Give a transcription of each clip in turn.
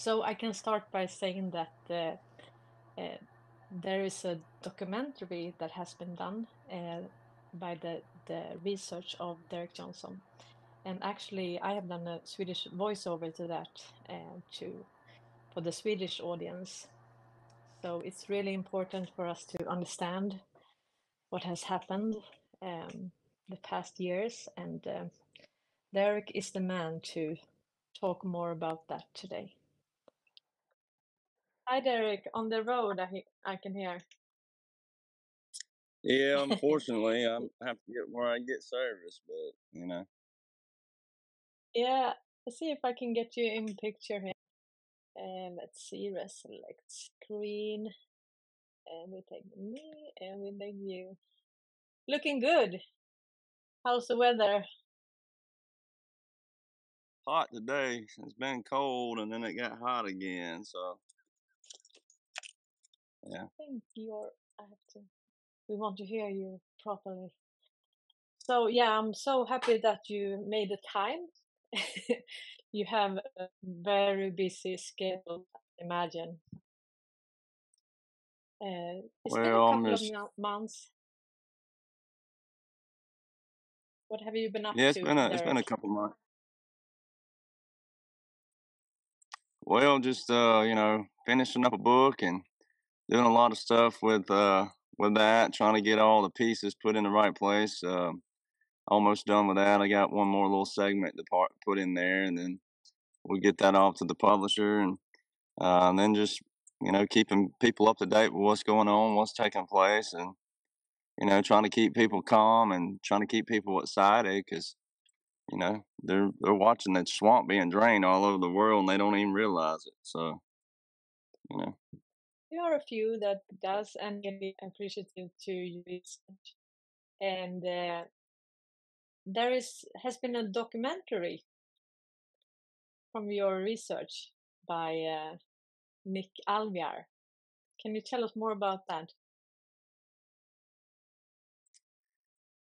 So I can start by saying that uh, uh, there is a documentary that has been done uh, by the, the research of Derek Johnson. And actually, I have done a Swedish voiceover to that uh, to for the Swedish audience. So it's really important for us to understand what has happened um, the past years, and uh, Derek is the man to talk more about that today. Hi, Derek. On the road, I he- I can hear. Yeah, unfortunately, I have to get where I get service, but you know. Yeah, let's see if I can get you in picture here. And let's see, select screen. And we take me and we take you. Looking good. How's the weather? Hot today. It's been cold and then it got hot again, so yeah. I think you're, I have to, we want to hear you properly. So, yeah, I'm so happy that you made the time. you have a very busy schedule, I imagine. Uh, it's been a couple of months. What have you been up yeah, it's to, been a it's been a Derek? couple months. Well, just uh, you know, finishing up a book and doing a lot of stuff with uh with that, trying to get all the pieces put in the right place. Um, almost done with that. I got one more little segment to part, put in there, and then we'll get that off to the publisher, and, uh, and then just you know keeping people up to date with what's going on, what's taking place, and you know trying to keep people calm and trying to keep people excited because you know they're they're watching that swamp being drained all over the world and they don't even realize it. So you know. There are a few that does and can be appreciative to research. And uh, there is has been a documentary from your research by uh, Nick Alvear. Can you tell us more about that?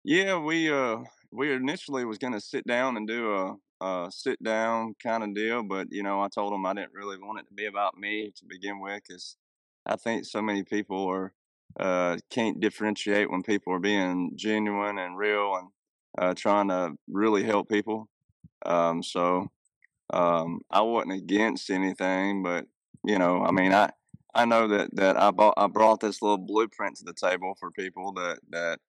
Yeah, we uh we initially was gonna sit down and do a, a sit down kind of deal, but you know I told him I didn't really want it to be about me to begin with, because I think so many people are uh can't differentiate when people are being genuine and real and uh trying to really help people. Um, so um, I wasn't against anything, but you know, I mean, I I know that that I bought I brought this little blueprint to the table for people that that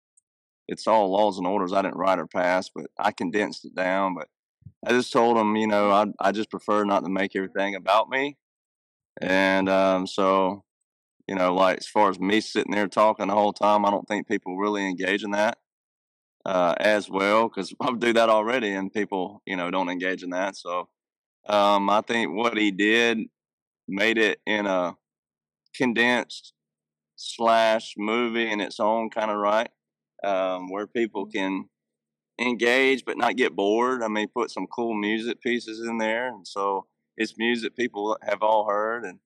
it's all laws and orders I didn't write or pass, but I condensed it down. But I just told them, you know, I I just prefer not to make everything about me. And um, so, you know, like as far as me sitting there talking the whole time, I don't think people really engage in that uh, as well because I do that already, and people, you know, don't engage in that. So um, I think what he did made it in a condensed slash movie in its own kind of right, um, where people Mm. can engage but not get bored. I mean, put some cool music pieces in there, and so it's music people have all heard, and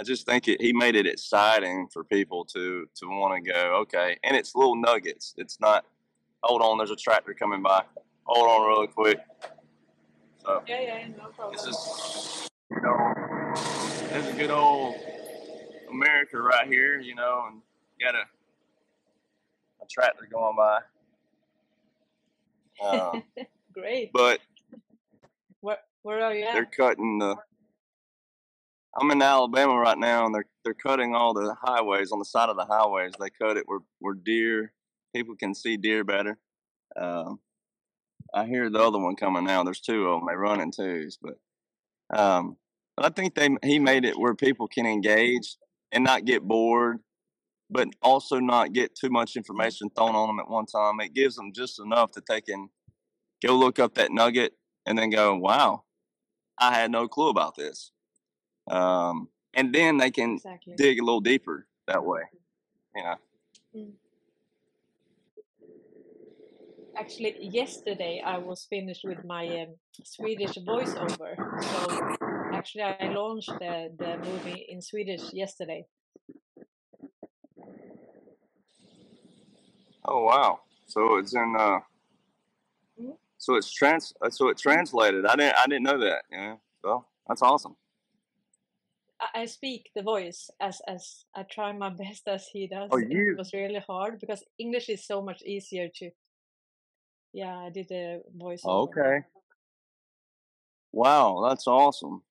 I just think it, he made it exciting for people to to want to go. Okay, and it's little nuggets. It's not. Hold on, there's a tractor coming by. Hold on, really quick. So Yeah, yeah, no problem. just you know, there's a good old America right here, you know, and got a, a tractor going by. Um, Great. but Where where are you At? they're cutting the. I'm in Alabama right now, and they're they're cutting all the highways on the side of the highways. They cut it where where deer people can see deer better. Um, I hear the other one coming now. There's two of them. They run in twos, but um, but I think they he made it where people can engage and not get bored, but also not get too much information thrown on them at one time. It gives them just enough that they can go look up that nugget and then go, "Wow, I had no clue about this." Um, and then they can Exactly. dig a little deeper that way. You know. Mm. Actually, yesterday I was finished with my um, Swedish voiceover. So actually, I launched the, the movie in Swedish yesterday. Oh wow! So it's in. Uh, Mm. so it's trans. uh, So it translated. I didn't. I didn't know that. Yeah. So that's awesome. I, speak the voice as as I try my best as he does. Oh, It you? was really hard because English is so much easier to. Yeah, I did the voice. Okay. Wow, that's awesome.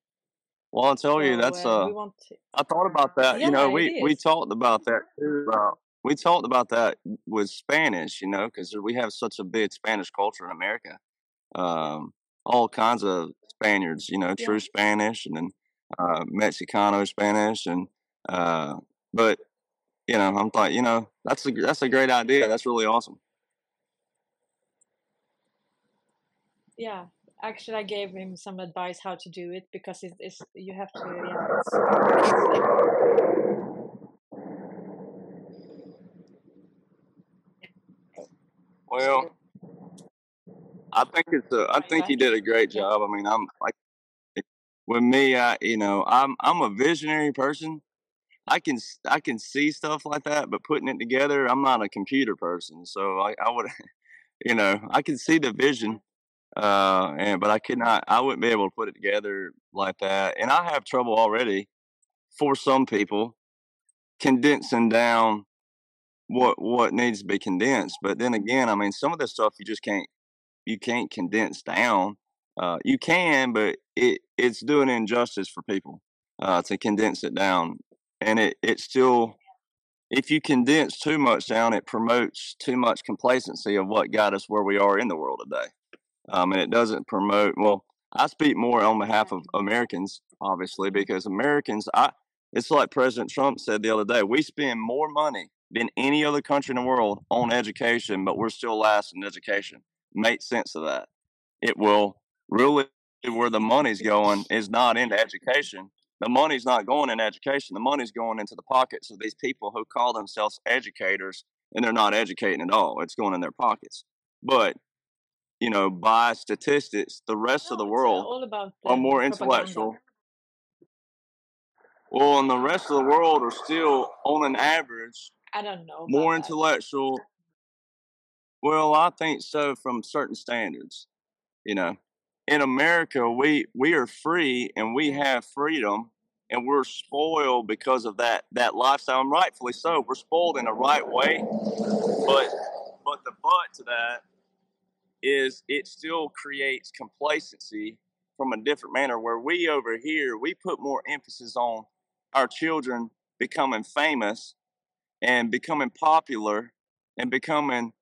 Well, I'll tell you, that's uh, uh, we want. To, I thought about that. Yeah, You know, we we talked about that too. About we talked about that with Spanish. You know, because we have such a big Spanish culture in America. Um, all kinds of Spaniards. You know, Yeah. true Spanish and then uh, Mexicano Spanish and uh, but you know, I'm like, you know, that's a that's a great idea. That's really awesome. Yeah. Actually, I gave him some advice how to do it because it is you have to. Yeah, it's very interesting. Well, I think it's a, I think he did a great job. I mean, I'm like with me, I you know, I'm I'm a visionary person. I can I can see stuff like that, but putting it together, I'm not a computer person. So I, I would, you know, I can see the vision, uh, and but I could not, I wouldn't be able to put it together like that. And I have trouble already for some people condensing down what what needs to be condensed. But then again, I mean, some of this stuff you just can't you can't condense down. Uh, you can, but it it's doing injustice for people uh, to condense it down, and it it still if you condense too much down, it promotes too much complacency of what got us where we are in the world today, um, and it doesn't promote. Well, I speak more on behalf of Americans, obviously, because Americans, I it's like President Trump said the other day, we spend more money than any other country in the world on education, but we're still last in education. Make sense of that. It will really where the money's going is not into education. The money's not going in education. The money's going into the pockets of these people who call themselves educators and they're not educating at all. It's going in their pockets. But, you know, by statistics, the rest of the world are more propaganda. intellectual. Well, and the rest of the world are still, on an average, I don't know more that. intellectual. Well, I think so from certain standards. You know, in America, we we are free and we have freedom, and we're spoiled because of that that lifestyle, and rightfully so. We're spoiled in the right way, but but the but to that is it still creates complacency from a different manner where we over here we put more emphasis on our children becoming famous and becoming popular and becoming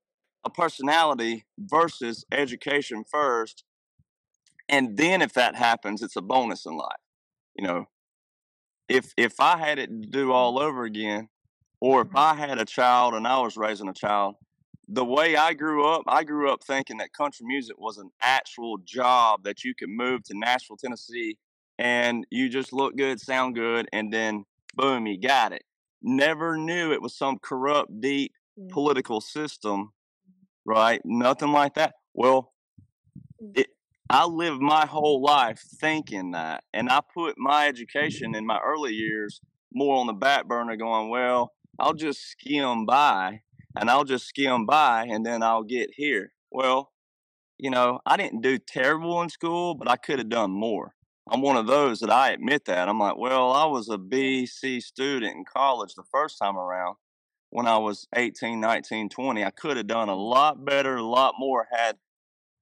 a personality versus education first and then if that happens it's a bonus in life you know? If if i had it to do Mm. all over again or if i had a child and i was raising a child the way i grew up i grew up thinking that country music was an actual job that you could move to nashville tennessee and you just look good sound good and then boom you got it. Never knew it was some corrupt deep Mm. political system right? Nothing like that. Well it, I lived my whole life thinking that, and I put my education in my early years more on the back burner, going, well, I'll just skim by, and I'll just skim by, and then I'll get here. Well, you know, I didn't do terrible in school, but I could have done more. I'm one of those that I admit that. I'm like, well, I was a B, C student in college the first time around when I was 18, 19, 20. I could have done a lot better, a lot more had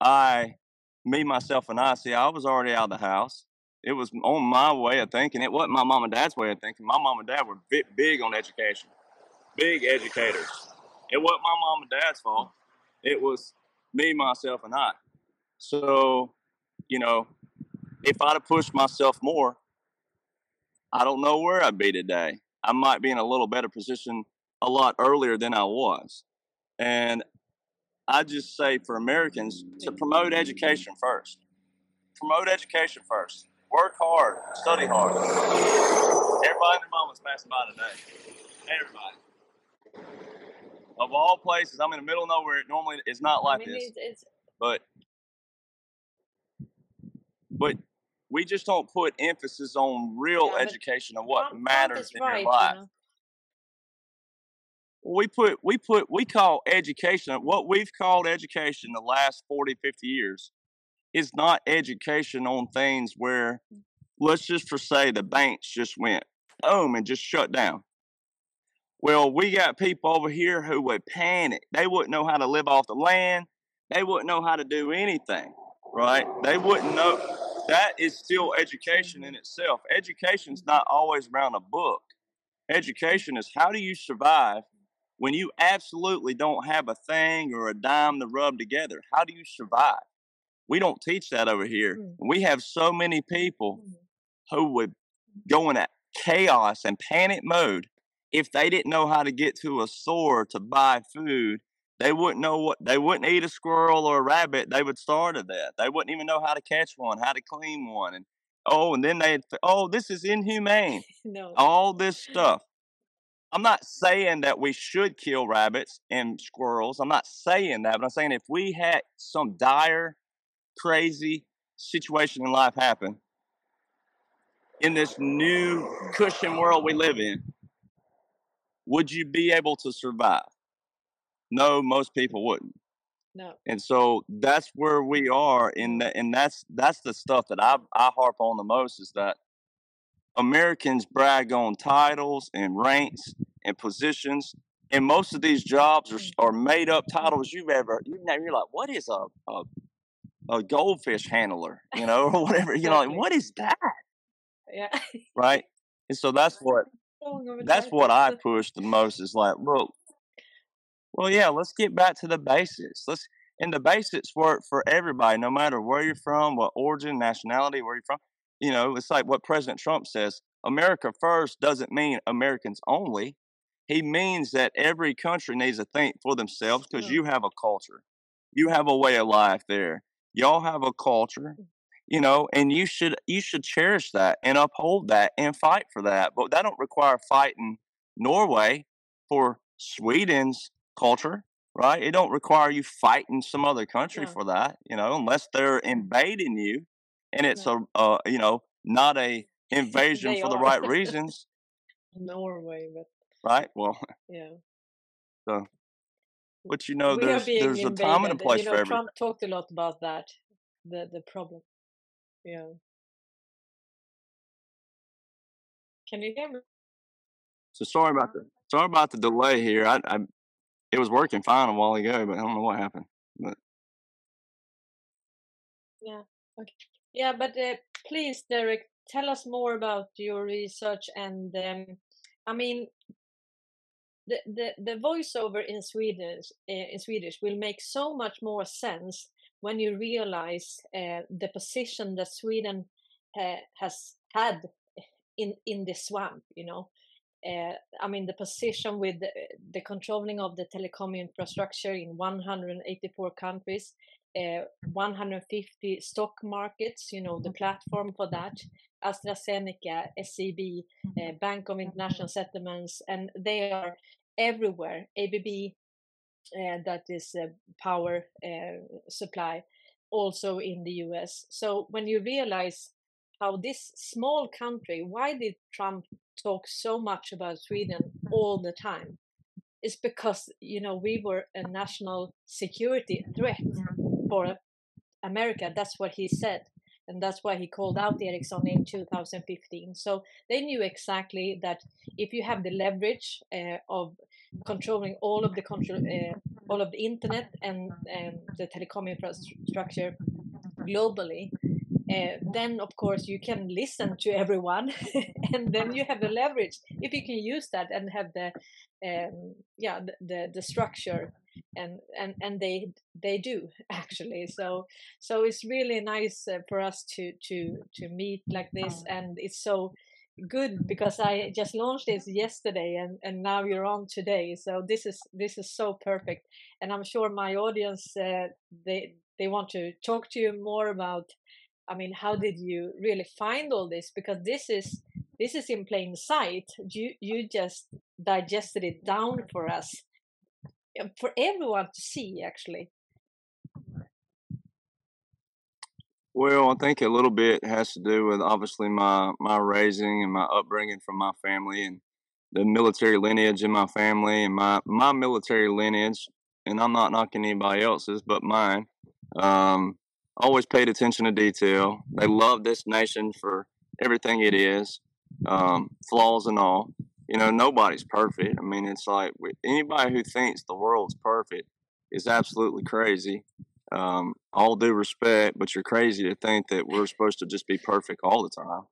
I, me, myself, and I, see, I was already out of the house. It was on my way of thinking. It wasn't my mom and dad's way of thinking. My mom and dad were big, big on education, big educators. It wasn't my mom and dad's fault. It was me, myself, and I. So, you know, if I'd have pushed myself more, I don't know where I'd be today. I might be in a little better position a lot earlier than I was. And I just say for Americans to promote education first. Promote education first. Work hard, study hard. Everybody and their mama's passing by today. Everybody. Of all places, I'm in the middle of nowhere. It normally it's not I like mean, this, it's, but but we just don't put emphasis on real yeah, education of what matters in your right, you life. know. We put we put we call education what we've called education the last 40 50 years is not education on things where let's just for say the banks just went boom and just shut down. Well, we got people over here who would panic. They wouldn't know how to live off the land. They wouldn't know how to do anything, right? They wouldn't know. That is still education in itself. Education's not always around a book. Education is how do you survive when you absolutely don't have a thing or a dime to rub together? How do you survive? We don't teach that over here. Mm. We have so many people mm. who would go in a chaos and panic mode if they didn't know how to get to a store to buy food. They wouldn't know what they wouldn't eat a squirrel or a rabbit. They would starve to death. They wouldn't even know how to catch one, how to clean one, and oh, and then they'd oh, this is inhumane. no. All this stuff. I'm not saying that we should kill rabbits and squirrels. I'm not saying that, but I'm saying if we had some dire crazy situation in life happen in this new cushion world we live in, would you be able to survive? No, most people wouldn't. No. And so that's where we are in that and that's that's the stuff that I I harp on the most is that Americans brag on titles and ranks and positions and most of these jobs are, are made up titles you've ever you've never you're like what is a, a a goldfish handler, you know, or whatever. You know, like what is that? Yeah. Right. And so that's what that's what I push the most is like, look, well, yeah, let's get back to the basics. Let's and the basics work for everybody, no matter where you're from, what origin, nationality, where you're from. You know, it's like what President Trump says: America first doesn't mean Americans only. He means that every country needs to think for themselves because you have a culture, you have a way of life there. Y'all have a culture you know and you should you should cherish that and uphold that and fight for that but that don't require fighting norway for sweden's culture right? It don't require you fighting some other country yeah. for that you know unless they're invading you and it's yeah. a uh, you know not a invasion for the right reasons. Norway but right well yeah so but you know, we there's there's invaded. a time and a place you know, for everything. Trump talked a lot about that, the the problem. Yeah. Can you hear me? So sorry about the sorry about the delay here. I, I it was working fine a while ago, but I don't know what happened. But yeah, okay, yeah, but uh, please, Derek, tell us more about your research and um, I mean, the, the, the voiceover in Swedish uh, in Swedish will make so much more sense when you realize uh, the position that Sweden uh, has had in in the swamp. You know, I mean the position with the, the, controlling of the telecom infrastructure in 184 countries. 150 stock markets, you know, the mm-hmm. platform for that, AstraZeneca, SEB, uh, mm-hmm. Bank of International Settlements, and they are everywhere. ABB, uh, that is uh, power uh, supply, also in the US. So when you realize how this small country, why did Trump talk so much about Sweden all the time? It's because you know we were a national security threat for America. That's what he said and that's why he called out Ericsson in 2015. So they knew exactly that if you have the leverage uh, of controlling all of the control, uh, all of the internet and, the telecom infrastructure globally, uh, then of course you can listen to everyone, and then you have the leverage if you can use that and have the um, yeah the, the, the structure and and and they they do actually. So so it's really nice uh, for us to to to meet like this and it's so good because i just launched this yesterday and and now you're on today. So this is this is so perfect. And i'm sure my audience uh, they they want to talk to you more about i mean how did you really find all this? Because this is this is in plain sight. You you just digested it down for us for everyone to see actually well i think a little bit has to do with obviously my my raising and my upbringing from my family and the military lineage in my family and my my military lineage and i'm not knocking anybody else's but mine um always paid attention to detail they love this nation for everything it is, um, flaws and all. You know, nobody's perfect. I mean, it's like anybody who thinks the world's perfect is absolutely crazy. Um, all due respect, but you're crazy to think that we're supposed to just be perfect all the time.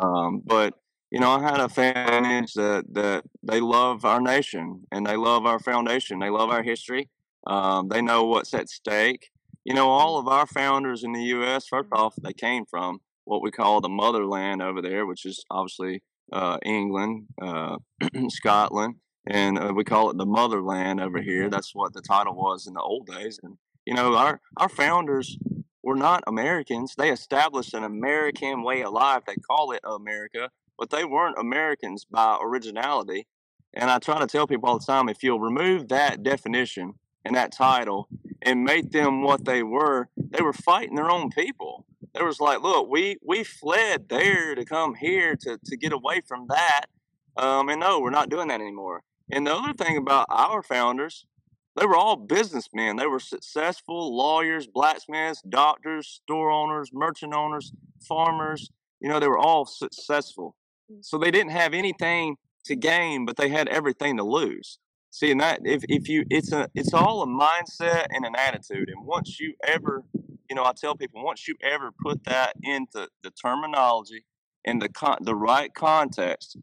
Um, but you know, I had a fan that that they love our nation and they love our foundation. They love our history. Um, they know what's at stake. You know, all of our founders in the U.S. First off, they came from what we call the motherland over there, which is obviously uh, England, uh, Scotland, and uh, we call it the motherland over here. That's what the title was in the old days. And you know, our our founders were not Americans. They established an American way of life. They call it America, but they weren't Americans by originality. And I try to tell people all the time if you'll remove that definition and that title and make them what they were, they were fighting their own people. There was like, look, we we fled there to come here to to get away from that. Um, and no, we're not doing that anymore. And the other thing about our founders, they were all businessmen. They were successful lawyers, blacksmiths, doctors, store owners, merchant owners, farmers. You know, they were all successful. Mm. So they didn't have anything to gain, but they had everything to lose. See, and that if, if you it's a it's all a mindset and an attitude. And once you ever, you know, I tell people once you ever put that into the terminology in the con- the right context,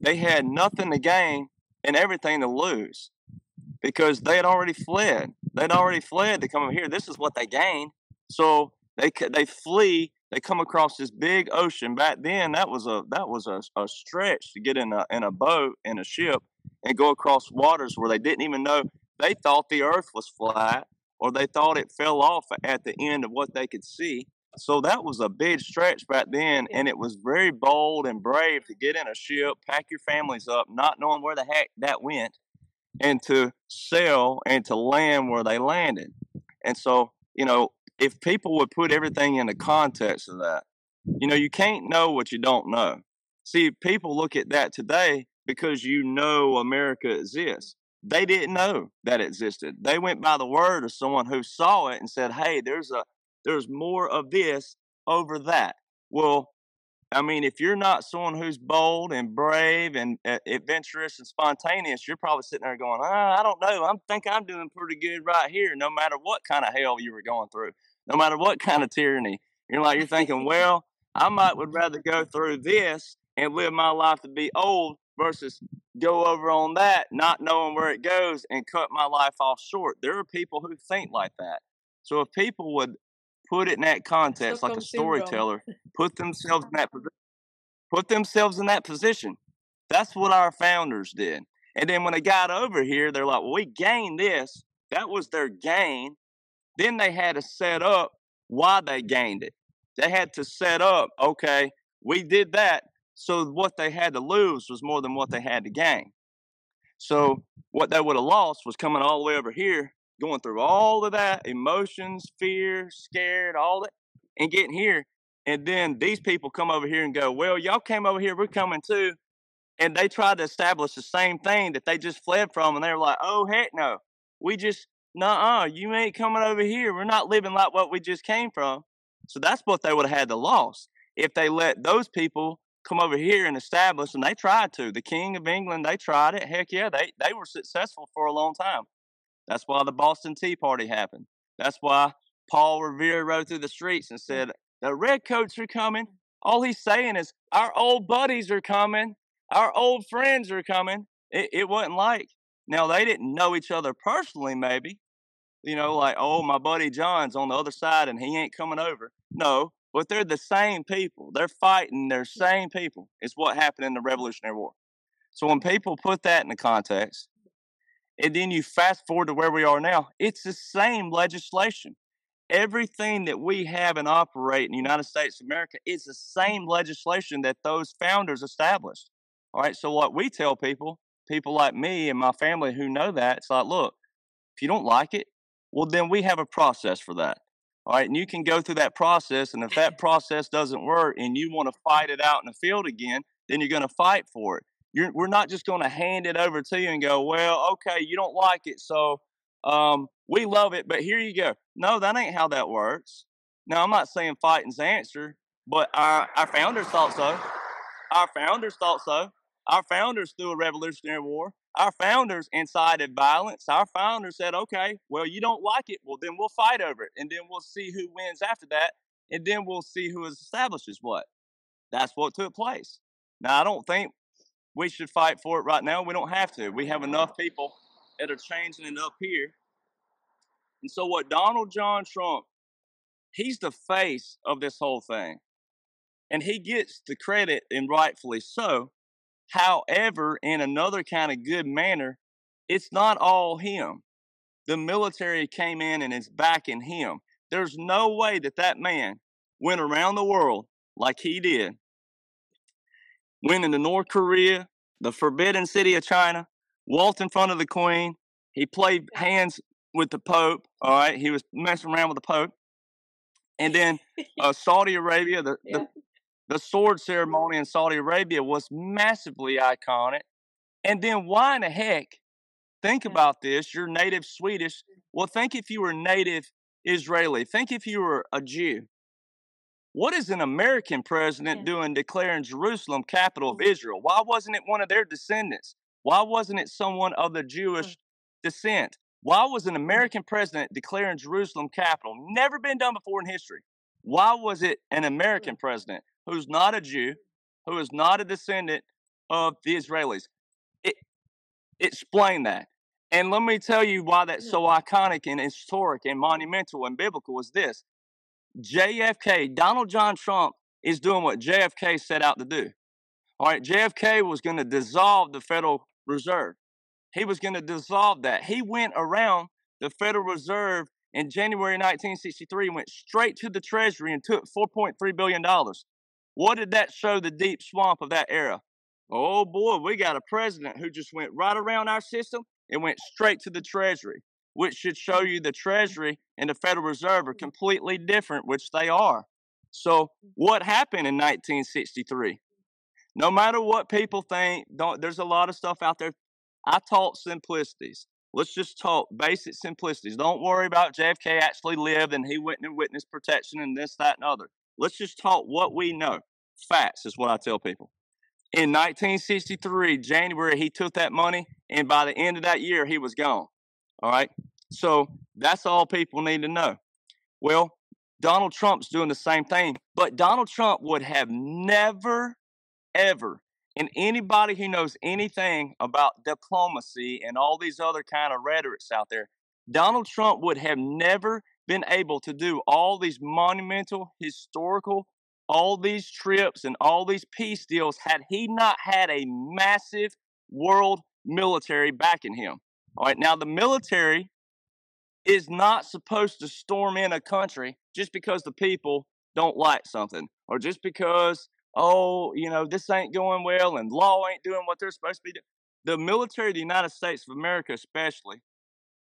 they had nothing to gain and everything to lose because they had already fled. They'd already fled to come over here. This is what they gained. So they they flee. They come across this big ocean. Back then, that was a that was a, a stretch to get in a in a boat in a ship and go across waters where they didn't even know. They thought the earth was flat or they thought it fell off at the end of what they could see. So that was a big stretch back then, and it was very bold and brave to get in a ship, pack your families up, not knowing where the heck that went, and to sail and to land where they landed. And so, you know, if people would put everything in the context of that, you know, you can't know what you don't know. See, people look at that today because you know America exists. They didn't know that existed. They went by the word of someone who saw it and said, "Hey, there's a there's more of this over that." Well, I mean, if you're not someone who's bold and brave and uh, adventurous and spontaneous, you're probably sitting there going, oh, "I don't know. I think I'm doing pretty good right here, no matter what kind of hell you were going through, no matter what kind of tyranny." You're like, you're thinking, "Well, I might would rather go through this and live my life to be old versus go over on that, not knowing where it goes and cut my life off short. There are people who think like that. So if people would put it in that context, like a storyteller, put themselves in that position, put themselves in that position. That's what our founders did. And then when they got over here, they're like, well, we gained this. That was their gain. Then they had to set up why they gained it. They had to set up, okay, we did that. So what they had to lose was more than what they had to gain. So what they would have lost was coming all the way over here, going through all of that emotions, fear, scared, all that, and getting here. And then these people come over here and go, Well, y'all came over here, we're coming too. And they tried to establish the same thing that they just fled from. And they were like, Oh, heck no. We just, nah, uh, you ain't coming over here. We're not living like what we just came from. So that's what they would have had to lose if they let those people come over here and establish, and they tried to. The King of England, they tried it. Heck yeah, they, they were successful for a long time. That's why the Boston Tea Party happened. That's why Paul Revere rode through the streets and said, The redcoats are coming. All he's saying is, Our old buddies are coming. Our old friends are coming. It, it wasn't like, now they didn't know each other personally, maybe. You know, like, oh, my buddy John's on the other side and he ain't coming over. No, but they're the same people. They're fighting their same people. It's what happened in the Revolutionary War. So when people put that in the context, and then you fast forward to where we are now, it's the same legislation. Everything that we have and operate in the United States of America is the same legislation that those founders established. All right. So what we tell people, people like me and my family who know that, it's like, look, if you don't like it, well, then we have a process for that. All right, and you can go through that process, and if that process doesn't work and you want to fight it out in the field again, then you're going to fight for it. You're, we're not just going to hand it over to you and go, well, okay, you don't like it, so um, we love it, but here you go. No, that ain't how that works. Now, I'm not saying fighting's the answer, But our, our founders thought so. Our founders thought so. Our founders threw a revolutionary war. Our founders incited violence. Our founders said, okay, well, you don't like it. Well, then we'll fight over it. And then we'll see who wins after that. And then we'll see who establishes what. That's what took place. Now, I don't think we should fight for it right now. We don't have to. We have enough people that are changing it up here. And so, what Donald John Trump, he's the face of this whole thing. And he gets the credit, and rightfully so. However, in another kind of good manner, it's not all him. The military came in and is backing him. There's no way that that man went around the world like he did, went into North Korea, the forbidden city of China, walked in front of the queen. He played hands with the Pope. All right, he was messing around with the Pope, and then uh, Saudi Arabia, the, yeah. the the sword ceremony in Saudi Arabia was massively iconic. And then why in the heck? Think yeah. about this. You're native Swedish. Well, think if you were native Israeli. Think if you were a Jew. What is an American president yeah. doing declaring Jerusalem capital of mm. Israel? Why wasn't it one of their descendants? Why wasn't it someone of the Jewish mm. descent? Why was an mm. American president declaring Jerusalem capital? Never been done before in history. Why was it an American president? Who's not a Jew, who is not a descendant of the Israelis. It, explain that. And let me tell you why that's so iconic and historic and monumental and biblical is this. JFK, Donald John Trump, is doing what JFK set out to do. All right, JFK was going to dissolve the Federal Reserve. He was going to dissolve that. He went around the Federal Reserve in January 1963, went straight to the Treasury and took $4.3 billion. What did that show the deep swamp of that era? Oh boy, we got a president who just went right around our system and went straight to the Treasury, which should show you the Treasury and the Federal Reserve are completely different, which they are. So, what happened in 1963? No matter what people think, don't, there's a lot of stuff out there. I taught simplicities. Let's just talk basic simplicities. Don't worry about JFK actually lived and he went in witness protection and this, that, and other. Let's just talk what we know. Facts is what I tell people. In 1963, January, he took that money, and by the end of that year, he was gone. All right. So that's all people need to know. Well, Donald Trump's doing the same thing, but Donald Trump would have never, ever, and anybody who knows anything about diplomacy and all these other kind of rhetorics out there, Donald Trump would have never been able to do all these monumental, historical, all these trips and all these peace deals had he not had a massive world military backing him. All right, now the military is not supposed to storm in a country just because the people don't like something or just because, oh, you know, this ain't going well and law ain't doing what they're supposed to be doing. The military of the United States of America, especially,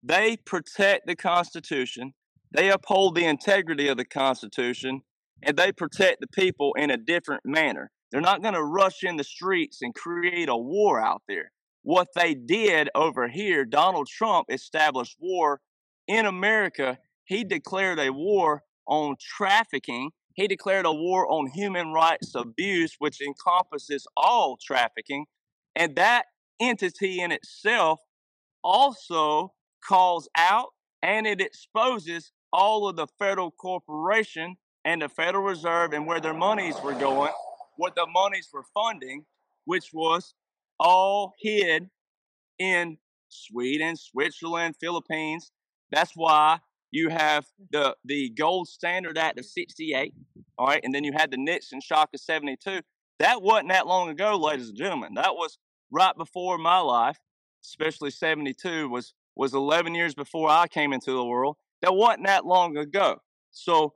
they protect the Constitution they uphold the integrity of the Constitution and they protect the people in a different manner. They're not going to rush in the streets and create a war out there. What they did over here, Donald Trump established war in America. He declared a war on trafficking. He declared a war on human rights abuse, which encompasses all trafficking. And that entity in itself also calls out and it exposes all of the federal corporation and the Federal Reserve and where their monies were going, what the monies were funding, which was all hid in Sweden, Switzerland, Philippines. That's why you have the the Gold Standard Act of 68, all right, and then you had the Nixon shock of 72. That wasn't that long ago, ladies and gentlemen. That was right before my life, especially 72 was was 11 years before I came into the world. That wasn't that long ago. So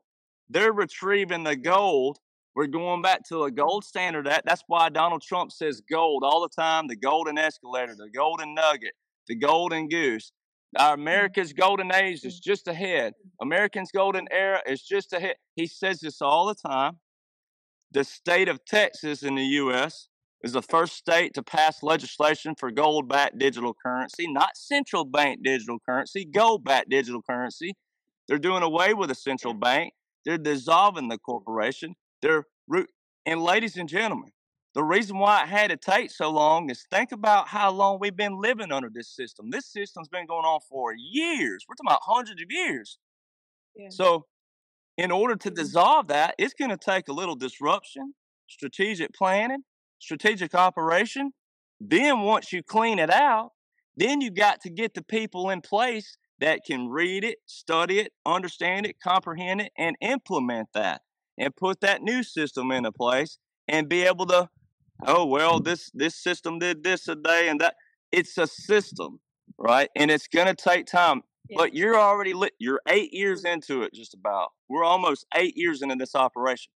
they're retrieving the gold. We're going back to a mm-hmm. gold standard. That that's why Donald Trump says gold all the time. The golden escalator, the golden nugget, the golden goose. Our mm-hmm. America's golden age is mm-hmm. just ahead. American's golden era is just ahead. He says this all the time. The state of Texas in the U.S is the first state to pass legislation for gold backed digital currency, not central bank digital currency, gold backed digital currency. They're doing away with a central bank. They're dissolving the corporation. They're And ladies and gentlemen, the reason why it had to take so long is think about how long we've been living under this system. This system's been going on for years. We're talking about hundreds of years. Yeah. So, in order to mm-hmm. dissolve that, it's going to take a little disruption, strategic planning, strategic operation. Then, once you clean it out, then you got to get the people in place that can read it, study it, understand it, comprehend it, and implement that and put that new system into place and be able to oh well this this system did this a day and that it's a system right? And it's going to take time yeah. but you're already lit you're eight years into it just about. We're almost eight years into this operation.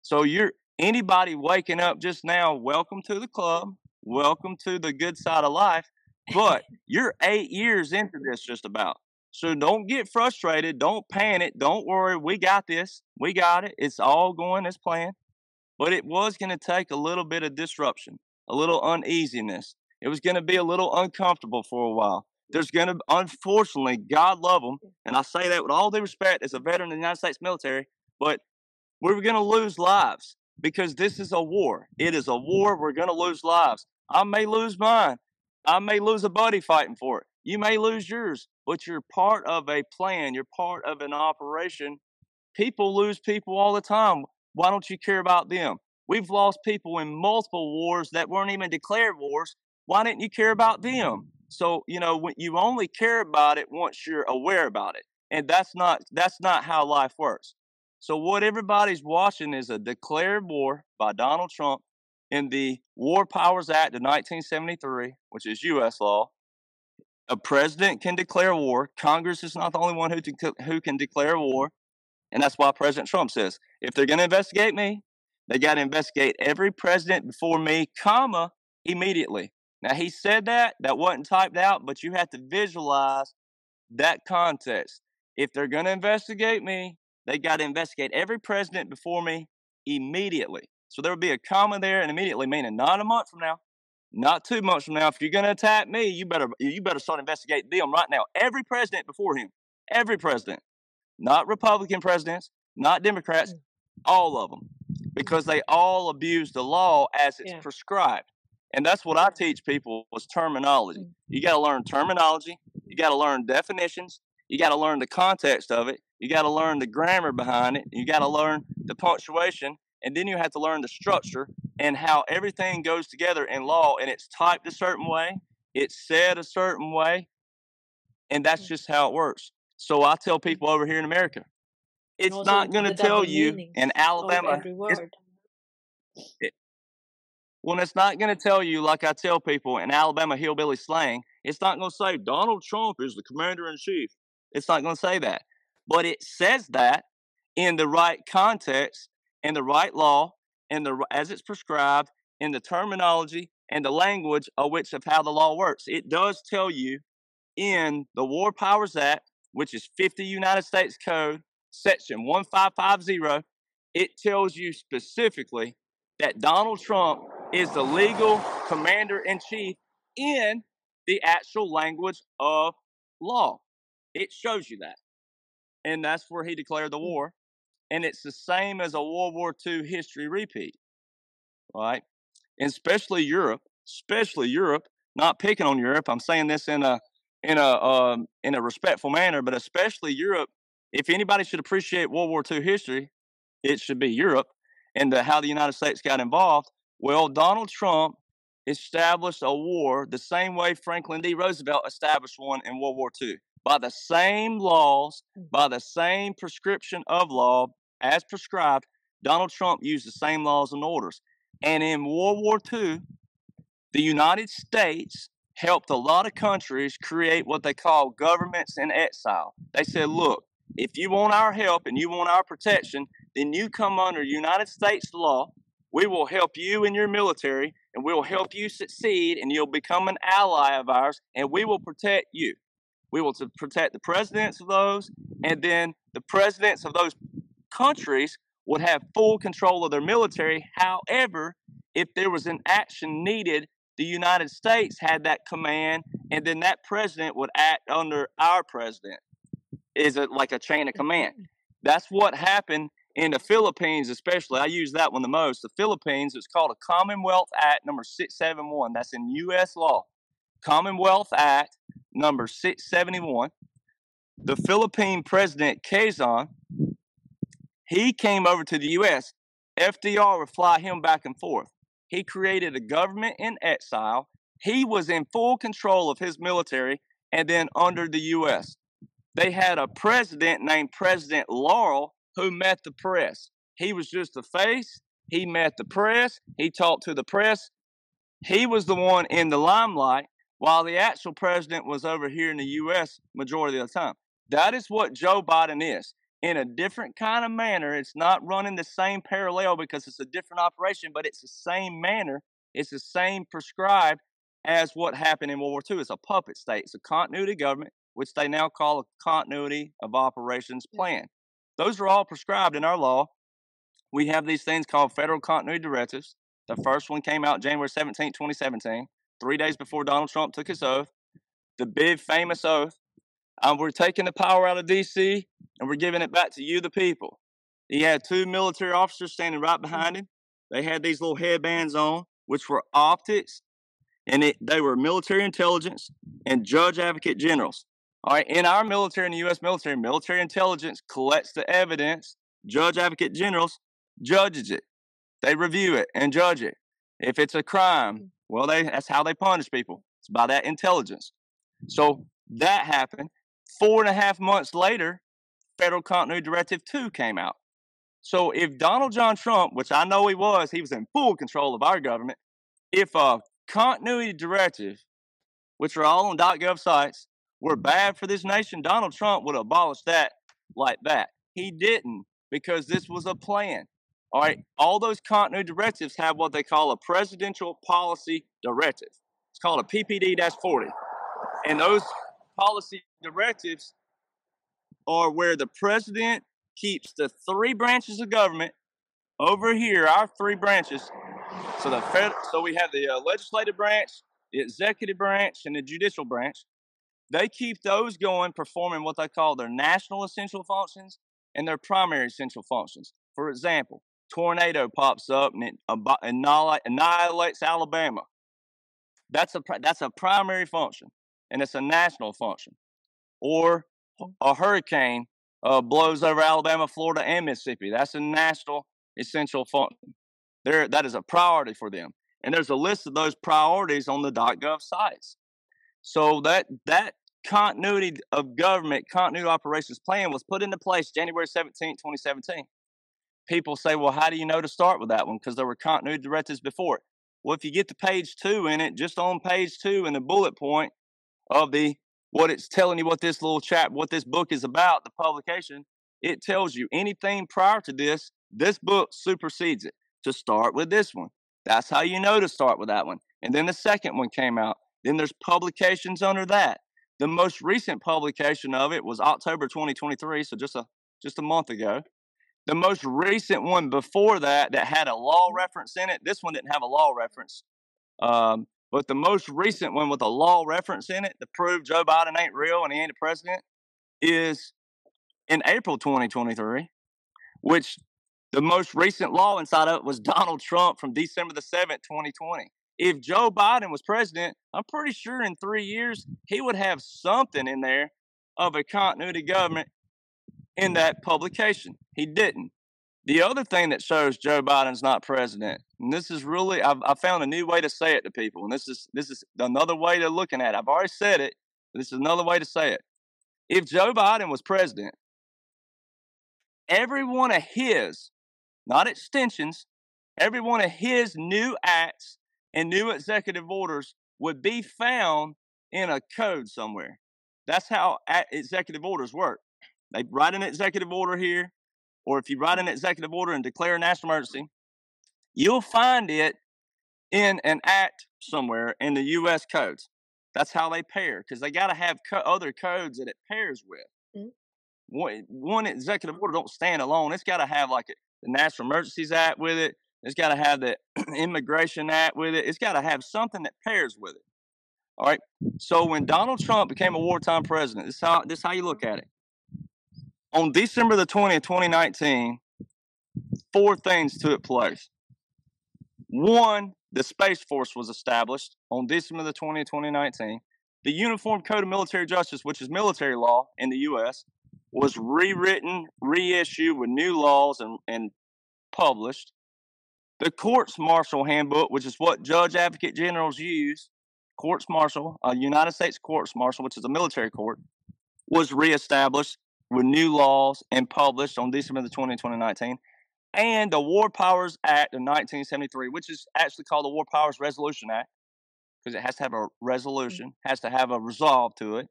So you're anybody waking up just now welcome to the club welcome to the good side of life but you're eight years into this just about so don't get frustrated don't panic don't worry we got this we got it it's all going as planned but it was going to take a little bit of disruption, a little uneasiness. It was going to be a little uncomfortable for a while. There's going to, unfortunately, God love them, and I say that with all due respect as a veteran of the United States military, but we're going to lose lives because this is a war. It is a war. We're going to lose lives. I may lose mine. I may lose a buddy fighting for it. You may lose yours, but you're part of a plan. You're part of an operation. People lose people all the time. Why don't you care about them? We've lost people in multiple wars that weren't even declared wars. Why didn't you care about them? So, you know, you only care about it once you're aware about it. And that's not that's not how life works. So what everybody's watching is a declared war by Donald Trump in the War Powers Act of 1973, which is US law. A president can declare war. Congress is not the only one who, who can declare war. And that's why President Trump says, if they're going to investigate me, they got to investigate every president before me, comma, immediately. Now, he said that, that wasn't typed out, but you have to visualize that context. If they're going to investigate me, they got to investigate every president before me immediately. So there would be a comma there and immediately, meaning not a month from now, not two months from now. If you're going to attack me, you better you better start investigating them right now. Every president before him, every president not Republican presidents, not Democrats, mm. all of them, because they all abuse the law as it's yeah. prescribed. And that's what I teach people was terminology. Mm. You got to learn terminology. You got to learn definitions. You got to learn the context of it. You got to learn the grammar behind it. You got to learn the punctuation. And then you have to learn the structure and how everything goes together in law. And it's typed a certain way, it's said a certain way. And that's mm. just how it works. So I tell people over here in America, it's not going to tell you in Alabama. It, well, it's not going to tell you like I tell people in Alabama hillbilly slang. It's not going to say Donald Trump is the commander in chief. It's not going to say that, but it says that in the right context, in the right law, in the as it's prescribed, in the terminology and the language of which of how the law works. It does tell you in the War Powers Act which is 50 United States Code, section 1550, it tells you specifically that Donald Trump is the legal commander in chief in the actual language of law. It shows you that. And that's where he declared the hmm. war. And it's the same as a World War II history repeat, right? And especially Europe, especially Europe, not picking on Europe. I'm saying this in a in a um, in a respectful manner, but especially Europe. If anybody should appreciate World War II history, it should be Europe and the, how the United States got involved. Well, Donald Trump established a war the same way Franklin D. Roosevelt established one in World War II by the same laws, mm. by the same prescription of law as prescribed. Donald Trump used the same laws and orders. And in World War II, the United States helped a lot of countries create what they call governments in exile. They said, look, if you want our help and you want our protection, then you come under United States law. We will help you in your military and we will help you succeed and you'll become an ally of ours and we will protect you. We will protect the presidents of those and then the presidents of those countries would have full control of their military. However, if there was an action needed the United States had that command, and then that president would act under our president. Is it like a chain of command? Mm-hmm. That's what happened in the Philippines, especially, I use that one the most. The Philippines, it's called a Commonwealth Act number 671. That's in U.S. law. Commonwealth Act number 671. The Philippine president, Quezon, he came over to the U.S. FDR would fly him back and forth. He created a government in exile. He was in full control of his military and then under the U.S. They had a president named President Laurel who met the press. He was just a face. He met the press. He talked to the press. He was the one in the limelight while the actual president was over here in the U.S. majority of the time. That is what Joe Biden is. In a different kind of manner, it's not running the same parallel because it's a different operation, but it's the same manner. It's the same prescribed as what happened in World War II. It's a puppet state. It's a continuity government, which they now call a continuity of operations plan. Those are all prescribed in our law. We have these things called federal continuity directives. The first one came out January 17, 2017, three days before Donald Trump took his oath. The big famous oath. Um, we're taking the power out of D.C. and we're giving it back to you, the people. He had two military officers standing right behind him. They had these little headbands on, which were optics, and it, they were military intelligence and judge advocate generals. All right, in our military, in the U.S. military, military intelligence collects the evidence. Judge Advocate Generals judges it. They review it and judge it. If it's a crime, mm. well, they that's how they punish people. It's by that intelligence. So that happened. Four and a half months later, Federal Continuity Directive 2 came out. So if Donald John Trump, which I know he was, he was in full control of our government, if a continuity directive, which are all on .gov sites, were bad for this nation, Donald Trump would abolish that like that. He didn't because this was a plan. All right, all those continuity directives have what they call a presidential policy directive. It's called a PPD 40. And those policy directives are where the president keeps the three branches of government over here, our three branches. So the fed, so we have the uh, legislative branch, the executive branch, and the judicial branch. They keep those going, performing what they call their national essential functions and their primary essential functions. For example, tornado pops up and it annihilates Alabama. That's a that's a primary function, and it's a national function. Or a hurricane uh, blows over Alabama, Florida, and Mississippi. That's a national essential function. There, that is a priority for them. And there's a list of those priorities on the .gov sites. So that that continuity of government, continuity operations plan was put into place January 17, 2017. People say, well, how do you know to start with that one? Because there were continuity directives before it. Well, if you get to page two in it, just on page two in the bullet point of the what it's telling you what this little chap, what this book is about, the publication, it tells you anything prior to this, this book supersedes it. To start with this one. That's how you know to start with that one. And then the second one came out. Then there's publications under that. The most recent publication of it was October 2023, so just a just a month ago. The most recent one before that that had a law reference in it. This one didn't have a law reference, um, but the most recent one with a law reference in it to prove Joe Biden ain't real and he ain't a president is in April 2023, which the most recent law inside of it was Donald Trump from December the 7th, 2020 if Joe Biden was president, I'm pretty sure in three years he would have something in there of a continuity government in that publication. He didn't. The other thing that shows Joe Biden's not president, and this is really, I've, I found a new way to say it to people, and this is this is another way to looking at it. I've already said it, but this is another way to say it. If Joe Biden was president, every one of his, not extensions, every one of his new acts and new executive orders would be found in a code somewhere. That's how executive orders work. They write an executive order here, or if you write an executive order and declare a national emergency, you'll find it in an act somewhere in the U.S. codes. That's how they pair because they got to have co- other codes that it pairs with. Mm-hmm. One, one executive order don't stand alone. It's got to have like a, the National Emergencies Act with it. It's got to have the Immigration Act with it. It's got to have something that pairs with it. All right. So when Donald Trump became a wartime president, this is how this is how you look at it. On December the 20th, 2019, four things took place. One, the Space Force was established on December the 20th, 2019. The Uniform Code of Military Justice, which is military law in the U.S., was rewritten, reissued with new laws and, and published. The Courts Martial Handbook, which is what judge advocate generals use, Courts Martial, a United States Courts Martial, which is a military court, was reestablished with new laws and published on December the 20th, 2019. And the War Powers Act of 1973, which is actually called the War Powers Resolution Act, because it has to have a mm. resolution, has to have a resolve to it.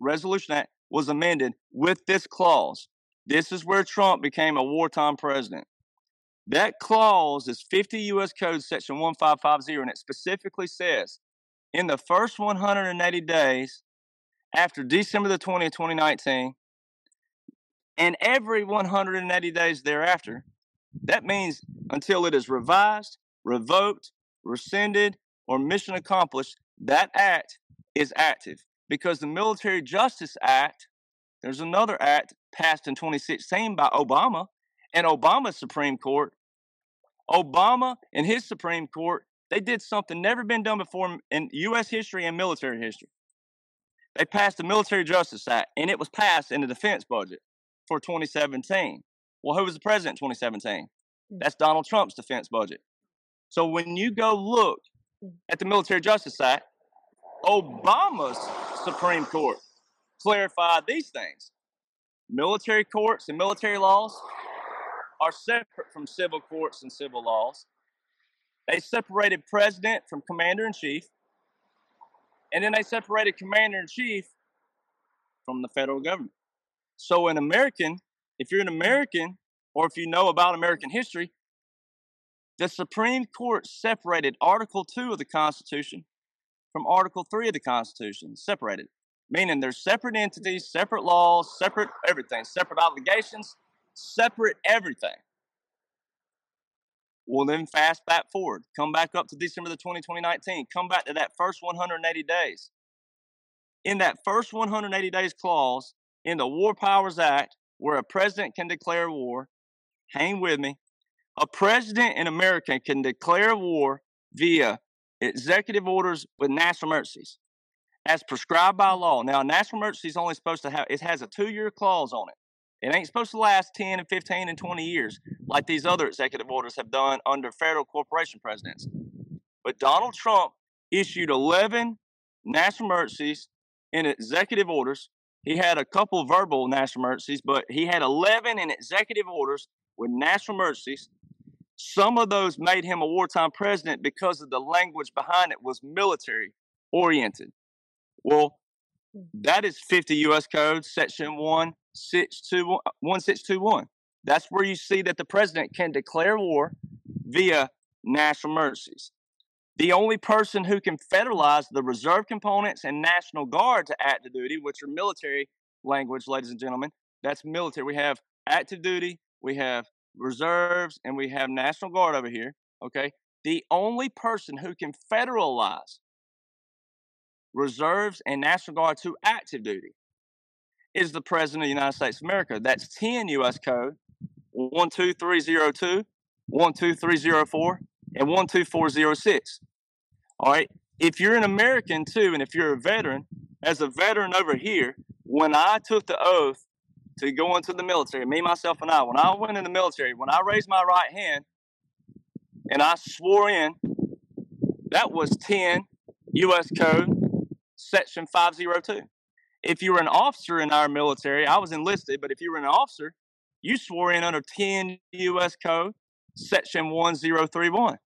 Resolution Act was amended with this clause. This is where Trump became a wartime president. That clause is 50 U.S. Code Section 1550, and it specifically says in the first 180 days after December the 20th, 2019, and every 180 days thereafter, that means until it is revised, revoked, rescinded, or mission accomplished, that act is active because the Military Justice Act, there's another act passed in 2016 by Obama and Obama's Supreme Court. Obama and his Supreme Court, they did something never been done before in U.S. history and military history. They passed the Military Justice Act, and it was passed in the defense budget for 2017. Well, who was the president in 2017? Hmm. That's Donald Trump's defense budget. So when you go look hmm. at the Military Justice Act, Obama's Supreme Court clarified these things. Military courts and military laws are separate from civil courts and civil laws. They separated president from commander in chief, and then they separated commander in chief from the federal government. So, an American, if you're an American or if you know about American history, the Supreme Court separated Article 2 of the Constitution from Article 3 of the Constitution, separated, meaning they're separate entities, separate laws, separate everything, separate obligations, separate everything. Well, then fast back forward. Come back up to December the 20, 2019. Come back to that first 180 days. In that first 180 days clause in the War Powers Act, where a president can declare war, hang with me, a president in America can declare war via executive orders with national emergencies as prescribed by law. Now, a national emergency is only supposed to have, it has a two year clause on it. It ain't supposed to last 10 and 15 and 20 years like these other executive orders have done under federal corporation presidents. But Donald Trump issued 11 national emergencies in executive orders. He had a couple verbal national emergencies, but he had 11 in executive orders with national emergencies. Some of those made him a wartime president because of the language behind it was military oriented. Well, that is 50 U.S. Code, Section 1, 1621. That's where you see that the president can declare war via national emergencies. The only person who can federalize the reserve components and National Guard to active duty, which are military language, ladies and gentlemen, that's military. We have active duty, we have reserves, and we have National Guard over here. Okay. The only person who can federalize reserves and National Guard to active duty is the President of the United States of America. That's 10 U.S. Code 12302, 12304, and 12406. All right. If you're an American too, and if you're a veteran, as a veteran over here, when I took the oath to go into the military, me, myself, and I, when I went in the military, when I raised my right hand and I swore in, that was 10 U.S. Code, Section 502 if you were an officer in our military, I was enlisted, but if you were an officer, you swore in under 10 U.S. Code, Section 1031.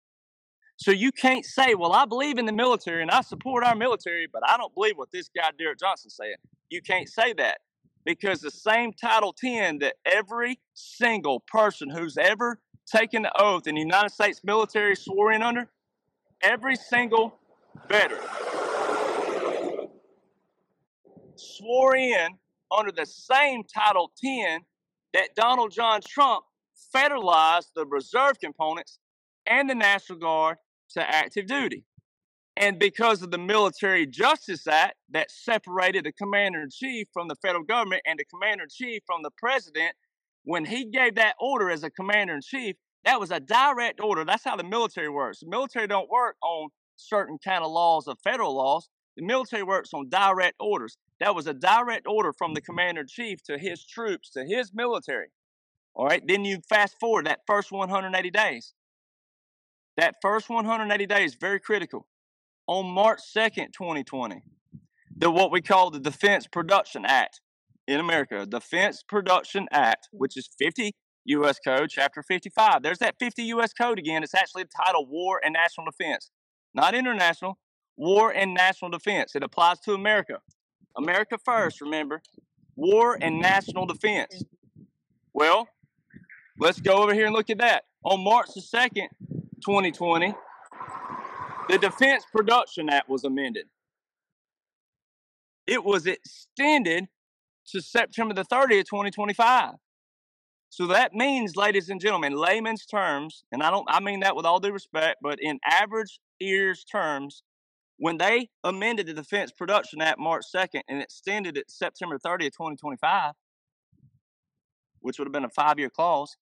So you can't say, well, I believe in the military and I support our military, but I don't believe what this guy, Derek Johnson, said. You can't say that because the same Title 10 that every single person who's ever taken the oath in the United States military swore in under, every single veteran swore in under the same Title 10 that Donald John Trump federalized the reserve components and the National Guard to active duty. And because of the Military Justice Act that separated the commander in chief from the federal government and the commander in chief from the president, when he gave that order as a commander in chief, That was a direct order. That's how the military works. The military don't work on certain kind of laws of federal laws. The military works on direct orders. That was a direct order from the commander in chief to his troops, to his military. All right. Then you fast forward that first 180 days. That first 180 days, very critical. On March 2nd, 2020, the what we call the Defense Production Act in America, Defense Production Act, which is 50 U.S. Code, Chapter 55. There's that 50 U.S. Code again. It's actually titled War and National Defense, not international. War and National Defense. It applies to America. America first, remember. War and National Defense. Well, let's go over here and look at that. On March the 2nd, 2020, the Defense Production Act was amended. It was extended to September the 30th, 2025. So that means, ladies and gentlemen, layman's terms, and I don't I mean that with all due respect, but in average ears terms, when they amended the Defense Production Act March 2nd and extended it September 30th, 2025, which would have been a five-year clause,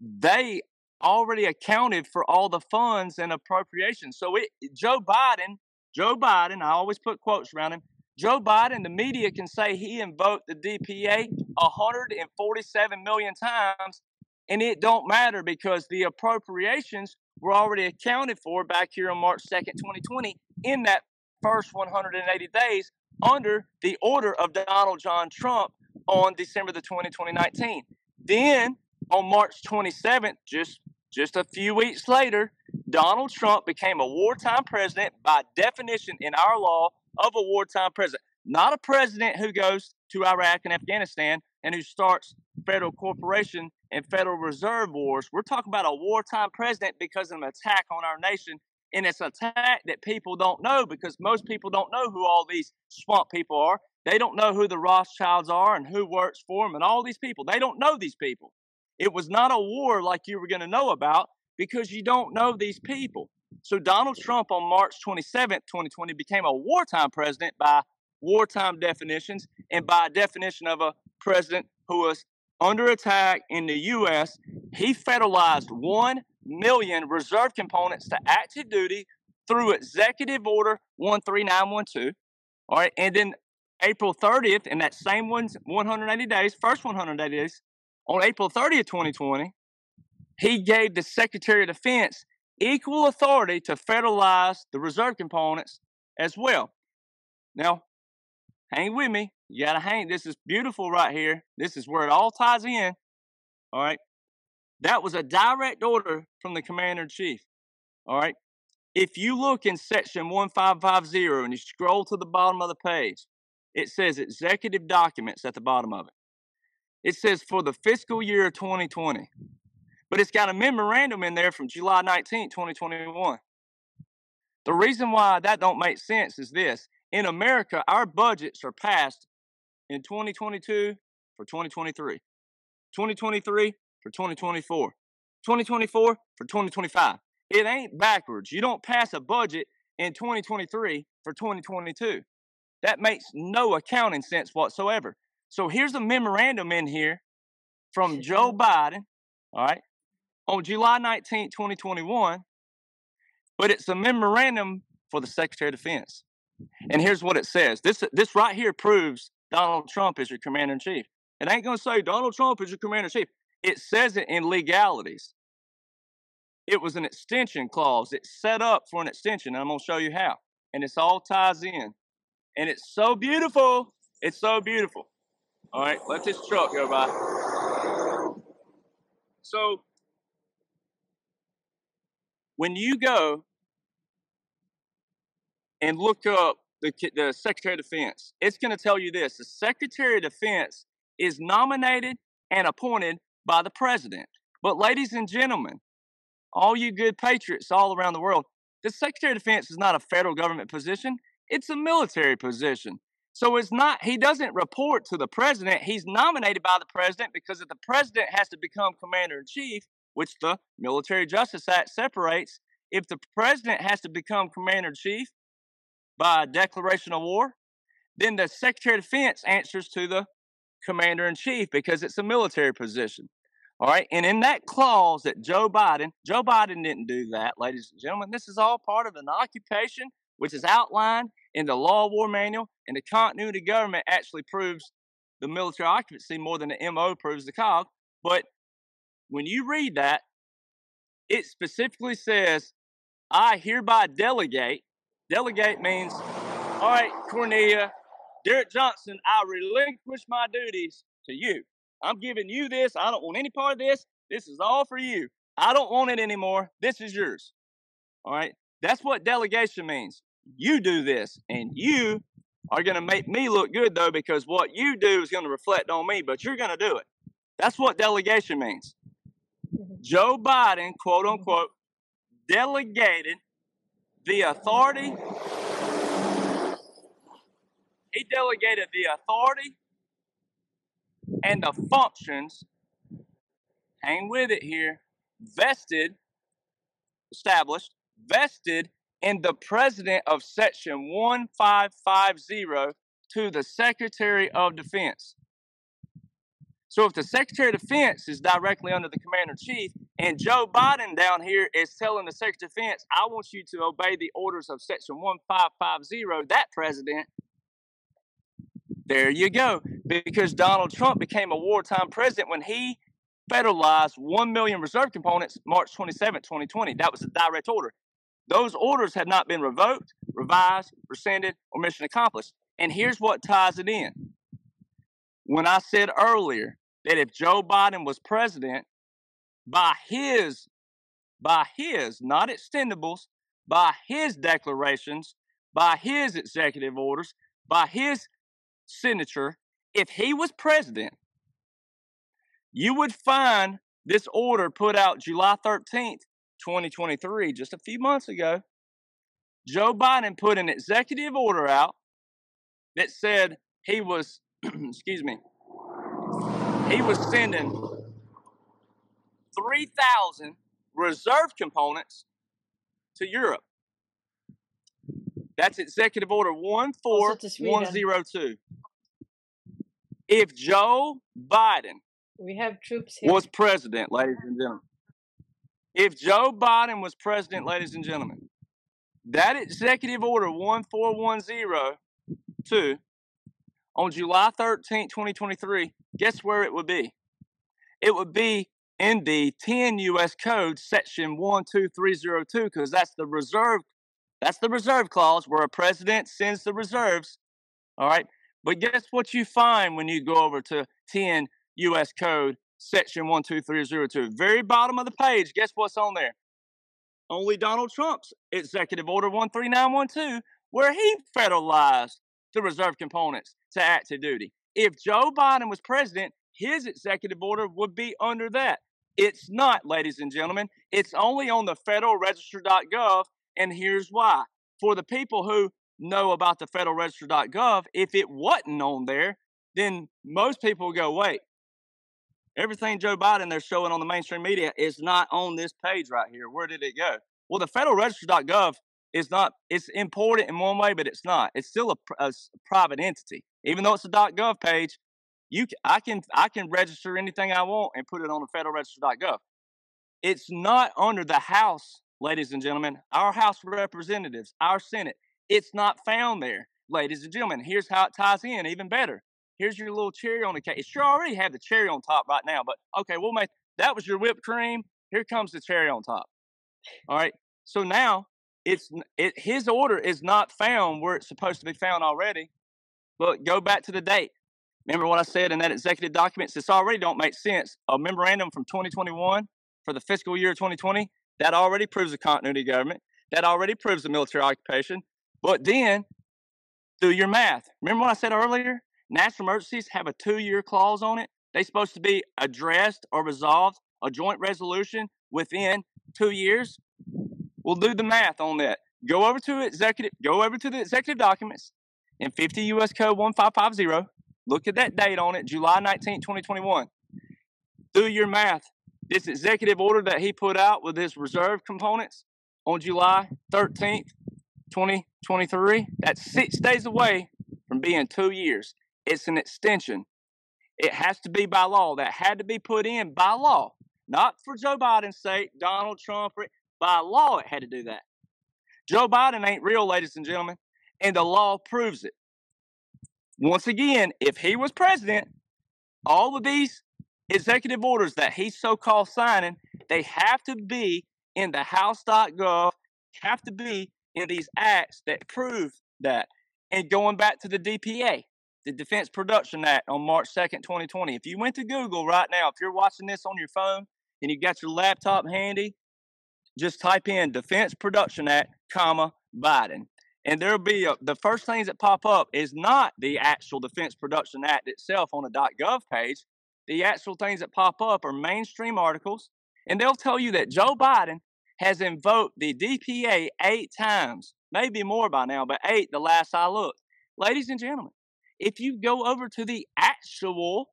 they already accounted for all the funds and appropriations. So it, Joe Biden, Joe Biden, I always put quotes around him. Joe Biden, the media can say he invoked the DPA 147 million times, and it don't matter because the appropriations were already accounted for back here on March 2nd, 2020, in that first 180 days under the order of Donald John Trump on December the 20, 2019. Then on March 27th, just just a few weeks later, Donald Trump became a wartime president by definition in our law of a wartime president. Not a president who goes to Iraq and Afghanistan and who starts federal corporation and Federal Reserve wars. We're talking about a wartime president because of an attack on our nation. And it's an attack that people don't know because most people don't know who all these swamp people are. They don't know who the Rothschilds are and who works for them and all these people. They don't know these people. It was not a war like you were going to know about because you don't know these people. So Donald Trump on March 27, 2020 became a wartime president by wartime definitions and by definition of a president who was under attack in the U.S. He federalized 1 million reserve components to active duty through Executive Order 13912. All right. And then April 30th, in that same one's 180 days, first 180 days, on April 30th, 2020, he gave the Secretary of Defense equal authority to federalize the reserve components as well. Now, hang with me. You got to hang. This is beautiful right here. This is where it all ties in. All right. That was a direct order from the commander in chief. All right. If you look in section 1550 and you scroll to the bottom of the page, it says executive documents at the bottom of it. It says for the fiscal year 2020. But it's got a memorandum in there from July 19, 2021. The reason why that don't make sense is this. In America, our budgets are passed in 2022 for 2023, 2023 for 2024, 2024 for 2025. It ain't backwards. You don't pass a budget in 2023 for 2022. That makes no accounting sense whatsoever. So here's a memorandum in here from Joe Biden, all right, on July 19, 2021. But it's a memorandum for the Secretary of Defense. And here's what it says. This this right here proves Donald Trump is your commander in chief. It ain't gonna say Donald Trump is your commander in chief. It says it in legalities. It was an extension clause. It's set up for an extension, and I'm gonna show you how. And it's all ties in. And it's so beautiful. It's so beautiful. All right, let this truck go by. So, when you go and look up the, the Secretary of Defense, it's going to tell you this the Secretary of Defense is nominated and appointed by the President. But, ladies and gentlemen, all you good patriots all around the world, the Secretary of Defense is not a federal government position, it's a military position. So it's not, he doesn't report to the president. He's nominated by the president because if the president has to become commander in chief, which the Military Justice Act separates, if the president has to become commander in chief by a declaration of war, then the Secretary of Defense answers to the commander in chief because it's a military position. All right. And in that clause that Joe Biden, Joe Biden didn't do that, ladies and gentlemen. This is all part of an occupation which is outlined in the law of war manual, and the continuity government actually proves the military occupancy more than the MO proves the COG. But when you read that, it specifically says, I hereby delegate. Delegate means, all right, Cornelia, Derek Johnson, I relinquish my duties to you. I'm giving you this. I don't want any part of this. This is all for you. I don't want it anymore. This is yours. All right. That's what delegation means. You do this, and you are going to make me look good, though, because what you do is going to reflect on me, but you're going to do it. That's what delegation means. Mm-hmm. Joe Biden, quote mm-hmm. unquote, delegated the authority. He delegated the authority and the functions, hang with it here, vested, established, vested in the president of section 1550 to the Secretary of Defense. So if the Secretary of Defense is directly under the Commander in Chief, and Joe Biden down here is telling the Secretary of Defense, I want you to obey the orders of Section 1550, that president, there you go. Because Donald Trump became a wartime president when he federalized 1 million reserve components March 27, 2020. That was a direct order. Those orders have not been revoked, revised, rescinded, or mission accomplished. And here's what ties it in. When I said earlier that if Joe Biden was president, by his, by his, not extendables, by his declarations, by his executive orders, by his signature, if he was president, you would find this order put out July 13th, 2023, just a few months ago, Joe Biden put an executive order out that said he was, excuse me, he was sending 3,000 reserve components to Europe. That's Executive Order 14102. If Joe Biden we have troops here. was president, ladies and gentlemen, if Joe Biden was president, ladies and gentlemen, that executive order 14102 on July 13, 2023, guess where it would be? It would be in the 10 U.S. Code, section 12302, because that's the reserve. That's the reserve clause where a president sends the reserves. All right. But guess what you find when you go over to 10 U.S. Code, section 12302. Very bottom of the page, guess what's on there? Only Donald Trump's executive order 13912, where he federalized the reserve components to active duty. If Joe Biden was president, his executive order would be under that. It's not, ladies and gentlemen. It's only on the federalregister.gov, and here's why. For the people who know about the federalregister.gov, if it wasn't on there, then most people go, wait, Everything Joe Biden they're showing on the mainstream media is not on this page right here. Where did it go? Well, the federalregister.gov is not, it's important in one way, but it's not. It's still a, a private entity. Even though it's a .gov page, you I can I can register anything I want and put it on the federalregister.gov. It's not under the House, ladies and gentlemen, our House Representatives, our Senate. It's not found there, ladies and gentlemen. Here's how it ties in even better. Here's your little cherry on the cake. It sure already had the cherry on top right now, but okay, we'll make that was your whipped cream. Here comes the cherry on top. All right. So now it's it, his order is not found where it's supposed to be found already. But go back to the date. Remember what I said in that executive documents? This already don't make sense. A memorandum from 2021 for the fiscal year 2020 that already proves a continuity government. That already proves a military occupation. But then, do your math. Remember what I said earlier? National emergencies have a two year clause on it. They're supposed to be addressed or resolved, a joint resolution within two years. We'll do the math on that. Go over to executive, go over to the executive documents in 50 U.S. Code 1550. Look at that date on it, July 19, 2021. Do your math. This executive order that he put out with his reserve components on July 13th, 2023, that's six days away from being two years. It's an extension. It has to be by law. That had to be put in by law, not for Joe Biden's sake, Donald Trump. By law, it had to do that. Joe Biden ain't real, ladies and gentlemen, and the law proves it. Once again, if he was president, all of these executive orders that he's so called signing, they have to be in the House.gov, have to be in these acts that prove that. And going back to the DPA, the Defense Production Act on March 2nd, 2020. If you went to Google right now, if you're watching this on your phone and you got your laptop handy, just type in Defense Production Act, comma, Biden. And there'll be a, the first things that pop up is not the actual Defense Production Act itself on a .gov page. The actual things that pop up are mainstream articles, and they'll tell you that Joe Biden has invoked the DPA eight times, maybe more by now, but eight the last I looked. Ladies and gentlemen, if you go over to the actual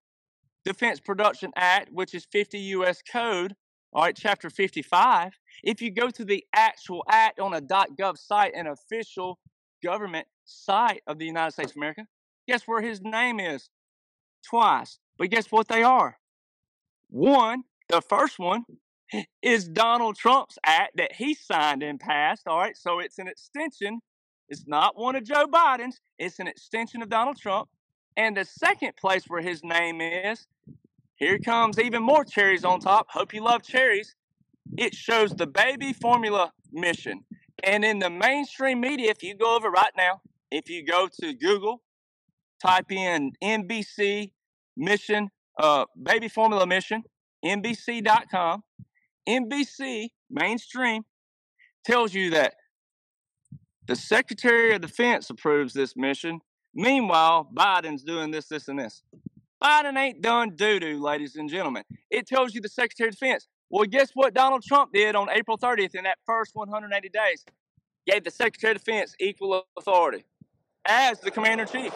Defense Production Act, which is 50 U.S. Code, all right, Chapter 55, if you go to the actual act on a .gov site, an official government site of the United States of America, guess where his name is? Twice. But guess what they are? One, the first one is Donald Trump's act that he signed and passed. All right, so it's an extension. It's not one of Joe Biden's, it's an extension of Donald Trump. And the second place where his name is, here comes even more cherries on top. Hope you love cherries. It shows the baby formula mission. And in the mainstream media, if you go over right now, if you go to Google, type in NBC mission, uh, baby formula mission, NBC.com, NBC mainstream tells you that the Secretary of Defense approves this mission. Meanwhile, Biden's doing this, this, and this. Biden ain't done doo doo, ladies and gentlemen. It tells you the Secretary of Defense. Well, guess what Donald Trump did on April 30th in that first 180 days? Gave the Secretary of Defense equal authority as the Commander in Chief.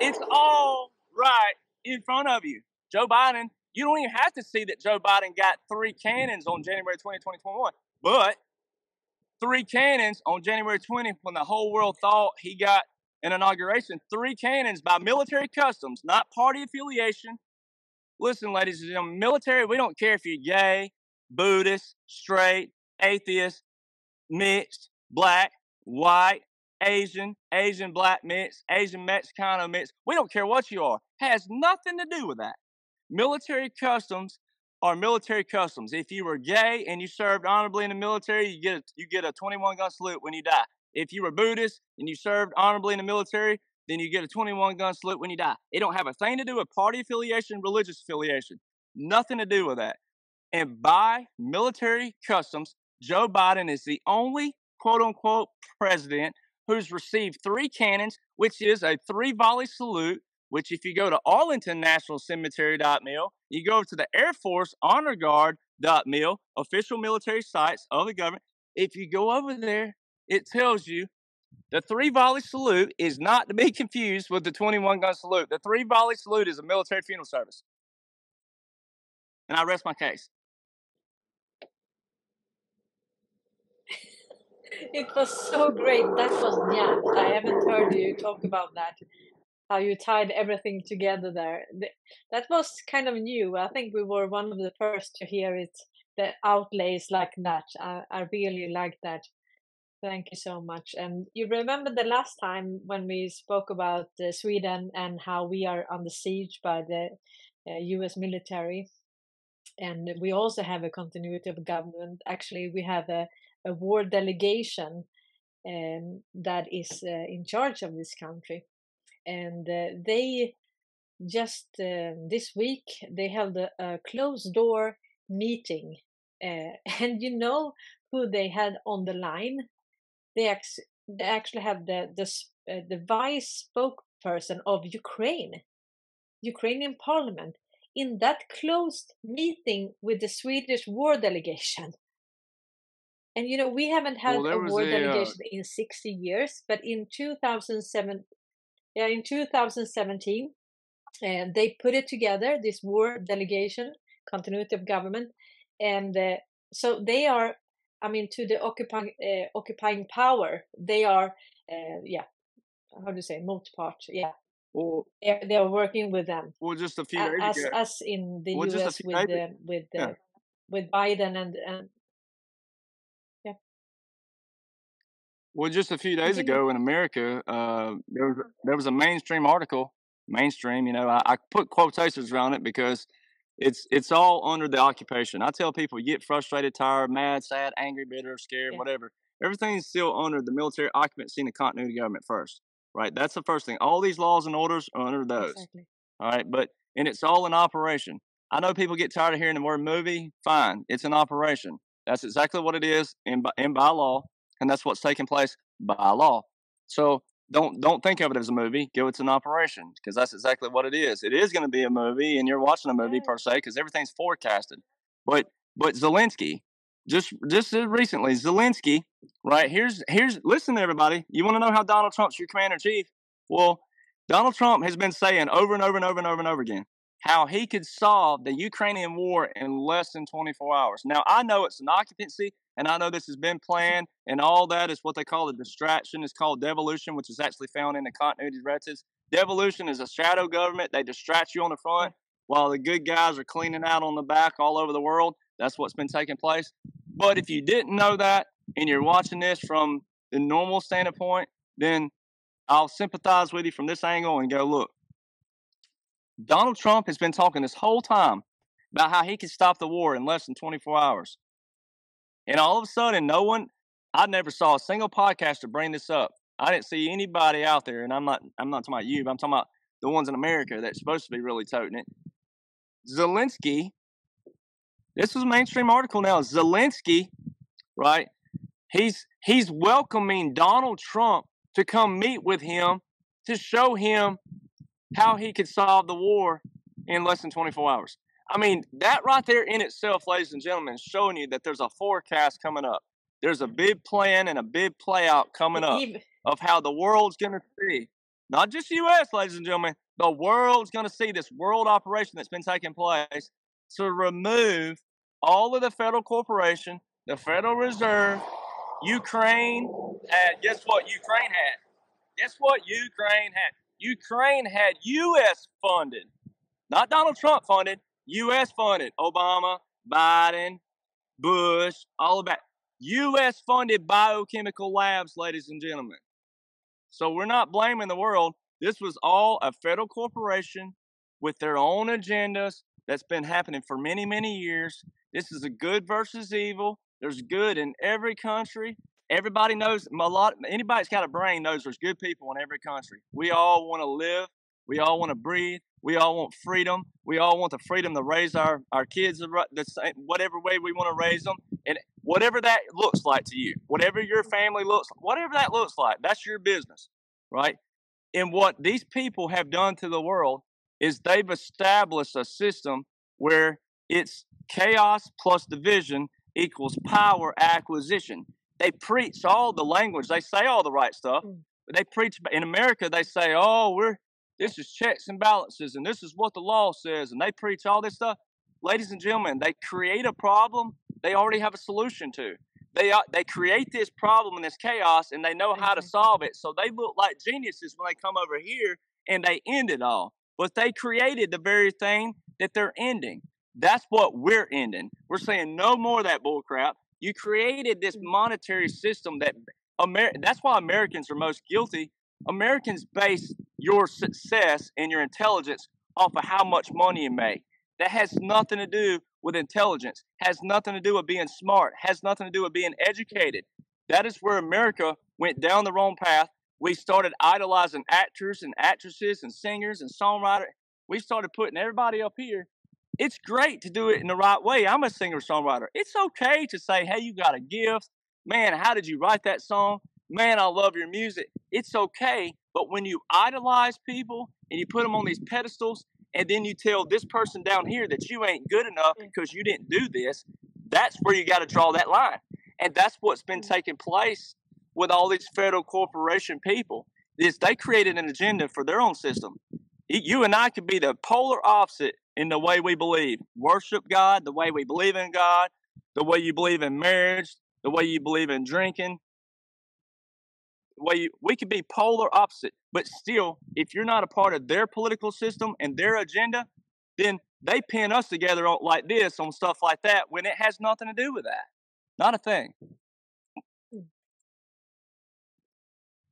It's all right in front of you. Joe Biden you don't even have to see that Joe Biden got three cannons on January 20, 2021. But three cannons on January 20th when the whole world thought he got an inauguration. Three cannons by military customs, not party affiliation. Listen, ladies and gentlemen, military, we don't care if you're gay, Buddhist, straight, atheist, mixed, black, white, Asian, Asian black mix, Asian Mexicano mix. We don't care what you are. Has nothing to do with that. Military customs are military customs. If you were gay and you served honorably in the military, you get a, you get a 21 gun salute when you die. If you were Buddhist and you served honorably in the military, then you get a 21 gun salute when you die. It don't have a thing to do with party affiliation, religious affiliation. Nothing to do with that. And by military customs, Joe Biden is the only quote unquote president who's received three cannons, which is a three volley salute which if you go to Arlington National Cemetery.mil, you go to the Air Force Honor Guard.mil, official military sites of the government. If you go over there, it tells you the three volley salute is not to be confused with the 21 gun salute. The three volley salute is a military funeral service. And I rest my case. it was so great. That was yeah. I haven't heard you talk about that how you tied everything together there. That was kind of new. I think we were one of the first to hear it, the outlays like that. I, I really like that. Thank you so much. And you remember the last time when we spoke about uh, Sweden and how we are under siege by the uh, US military. And we also have a continuity of government. Actually, we have a, a war delegation um, that is uh, in charge of this country and uh, they just uh, this week they held a, a closed door meeting uh, and you know who they had on the line? They, ex- they actually have the the, uh, the vice spokesperson of ukraine ukrainian parliament in that closed meeting with the swedish war delegation. And you know we haven't had well, a war a, uh delegation in 60 years but in 2007 yeah, in 2017, uh, they put it together, this war delegation, continuity of government, and uh, so they are, I mean, to the occupying uh, occupying power, they are, uh, yeah, how do you say, multi part, yeah. Well, they're, they're working with them well, just a few as as in the Well, US with the with Yeah. with Biden and and Well, just a few days ago in America, uh, there was a, there was a mainstream article. Mainstream, you know, I, I put quotations around it because it's it's all under the occupation. I tell people, you get frustrated, tired, mad, sad, angry, bitter, scared, Yeah. whatever. Everything's still under the military occupancy and the continuity government first, right? That's the first thing. All these laws and orders are under those. Exactly. All right, but and it's all in operation. I know people get tired of hearing the word movie. Fine, it's an operation. That's exactly what it is in by, in by law, and that's what's taking place by law. So don't don't think of it as a movie. Go it's an operation because that's exactly what it is. It is going to be a movie, and you're watching a movie per se because everything's forecasted. But but Zelensky, just just recently, Zelensky, right? Here's here's listen to everybody. You want to know how Donald Trump's your commander in chief? Well, Donald Trump has been saying over and over and over and over and over again how he could solve the Ukrainian war in less than 24 hours. Now, I know it's an occupancy, and I know this has been planned, and all that is what they call a distraction. It's called devolution, which is actually found in the continuity directives. Devolution is a shadow government. They distract you on the front while the good guys are cleaning out on the back all over the world. That's what's been taking place. But if you didn't know that and you're watching this from the normal standpoint, then I'll sympathize with you from this angle and go, look, Donald Trump has been talking this whole time about how he could stop the war in less than 24 hours. And all of a sudden, no one, I never saw a single podcaster bring this up. I didn't see anybody out there, and I'm not, I'm not talking about you, but I'm talking about the ones in America that's supposed to be really toting it. Zelensky, this was a mainstream article now. Zelensky, right? He's he's welcoming Donald Trump to come meet with him to show him how he could solve the war in less than 24 hours. I mean, that right there in itself, ladies and gentlemen, is showing you that there's a forecast coming up. There's a big plan and a big play out coming up of how the world's going to see, not just U.S., ladies and gentlemen, the world's going to see this world operation that's been taking place to remove all of the federal corporation, the Federal Reserve, Ukraine, and guess what Ukraine had? Guess what Ukraine had? Ukraine had U.S. funded, not Donald Trump funded, U.S. funded. Obama, Biden, Bush, all that. U.S. funded biochemical labs, ladies and gentlemen. So we're not blaming the world. This was all a federal corporation with their own agendas that's been happening for many, many years. This is a good versus evil. There's good in every country. Everybody knows a lot. Anybody that's got a brain knows there's good people in every country. We all want to live. We all want to breathe. We all want freedom. We all want the freedom to raise our, our kids the, same, whatever way we want to raise them. And whatever that looks like to you, whatever your family looks whatever that looks like, that's your business, right? And what these people have done to the world is they've established a system where it's chaos plus division equals power acquisition. They preach all the language, they say all the right stuff, Mm. but they preach in America, they say, oh, we're this is checks and balances, and this is what the law says, and they preach all this stuff. Ladies and gentlemen, they create a problem they already have a solution to. They are, they create this problem and this chaos, and they know how to solve it. So they look like geniuses when they come over here and they end it all. But they created the very thing that they're ending. That's what we're ending. We're saying no more of that bull crap. You created this mm. monetary system that Amer- that's why Americans are most guilty. Americans base your success and your intelligence off of how much money you make. That has nothing to do with intelligence, has nothing to do with being smart, has nothing to do with being educated. That is where America went down the wrong path. We started idolizing actors and actresses and singers and songwriters. We started putting everybody up here. It's great to do it in the right way. I'm a singer songwriter. It's okay to say, hey, you got a gift. Man, how did you write that song? Man, I love your music. It's okay. But when you idolize people and you put them on these pedestals, and then you tell this person down here that you ain't good enough because you didn't do this, that's where you got to draw that line. And that's what's been Mm. taking place with all these federal corporation people. Is they created an agenda for their own system. You and I could be the polar opposite in the way we believe. Worship God, the way we believe in God, the way you believe in marriage, the way you believe in drinking. way we could be polar opposite, but still, if you're not a part of their political system and their agenda, then they pin us together on, like this on stuff like that when it has nothing to do with that. Not a thing. Hmm.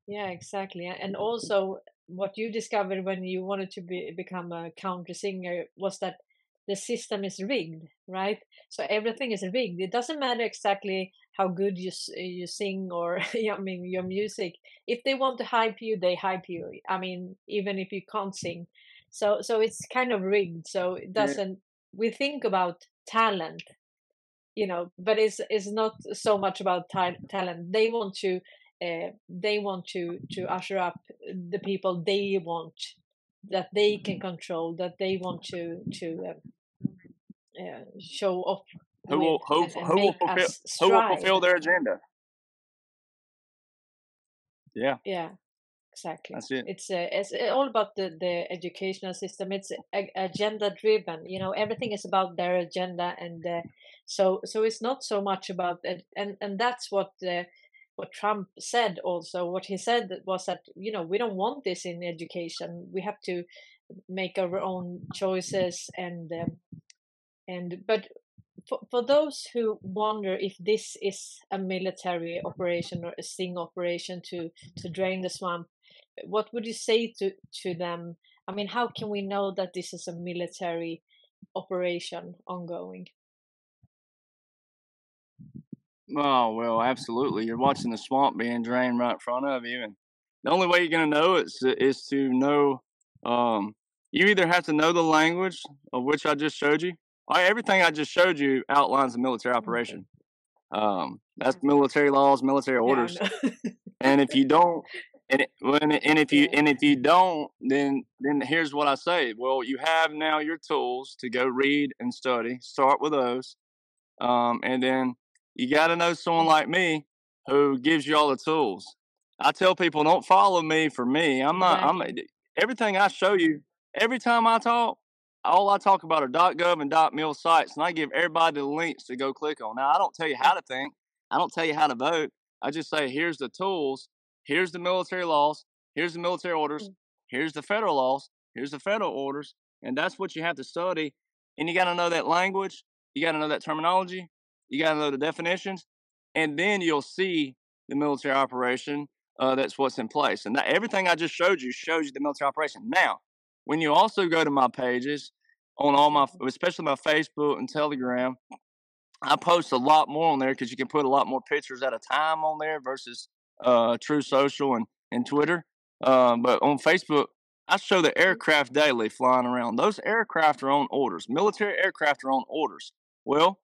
Yeah, exactly. And also, what you discovered when you wanted to be, become a country singer was that the system is rigged, right? So everything is rigged. It doesn't matter exactly how good you you sing or I mean your music. If they want to hype you, they hype you. I mean, even if you can't sing. So so it's kind of rigged. So it doesn't. Yeah. We think about talent, you know, but it's it's not so much about ta- talent. They want to. Uh, they want to to usher up the people they want that they can control that they want to to um, uh, show up who will who, and, and who will fulfill who will fulfill their agenda? Yeah. Yeah exactly. That's it. It's uh, it's all about the the educational system. It's agenda driven you know everything is about their agenda and uh, so so it's not so much about and and that's what uh, what Trump said also what he said was that you know we don't want this in education. We have to make our own choices and um, and but for, for those who wonder if this is a military operation or a sting operation to to drain the swamp what would you say to to them? I mean how can we know that this is a military operation ongoing oh well absolutely you're watching the swamp being drained right in front of you and the only way you're going to know is is to know um, you either have to know the language of which i just showed you I, everything I just showed you outlines a military operation. Um, that's military laws, military orders. And if you don't, and, it, and if you and if you don't, then then here's what I say. Well, you have now your tools to go read and study. Start with those, um, and then you got to know someone like me who gives you all the tools. I tell people, don't follow me for me. I'm not. I'm everything I show you. Every time I talk, all I talk about are .gov and .mil sites, and I give everybody the links to go click on. Now, I don't tell you how to think. I don't tell you how to vote. I just say, here's the tools. Here's the military laws. Here's the military orders. Mm. Here's the federal laws. Here's the federal orders. And that's what you have to study. And you got to know that language. You got to know that terminology. You got to know the definitions. And then you'll see the military operation. Uh, that's what's in place. And that, everything I just showed you shows you the military operation. Now, when you also go to my pages on all my, especially my Facebook and Telegram, I post a lot more on there because you can put a lot more pictures at a time on there versus uh, Truth Social and, and Twitter. Um, but on Facebook, I show the aircraft daily flying around. Those aircraft are on orders. Military aircraft are on orders. Well,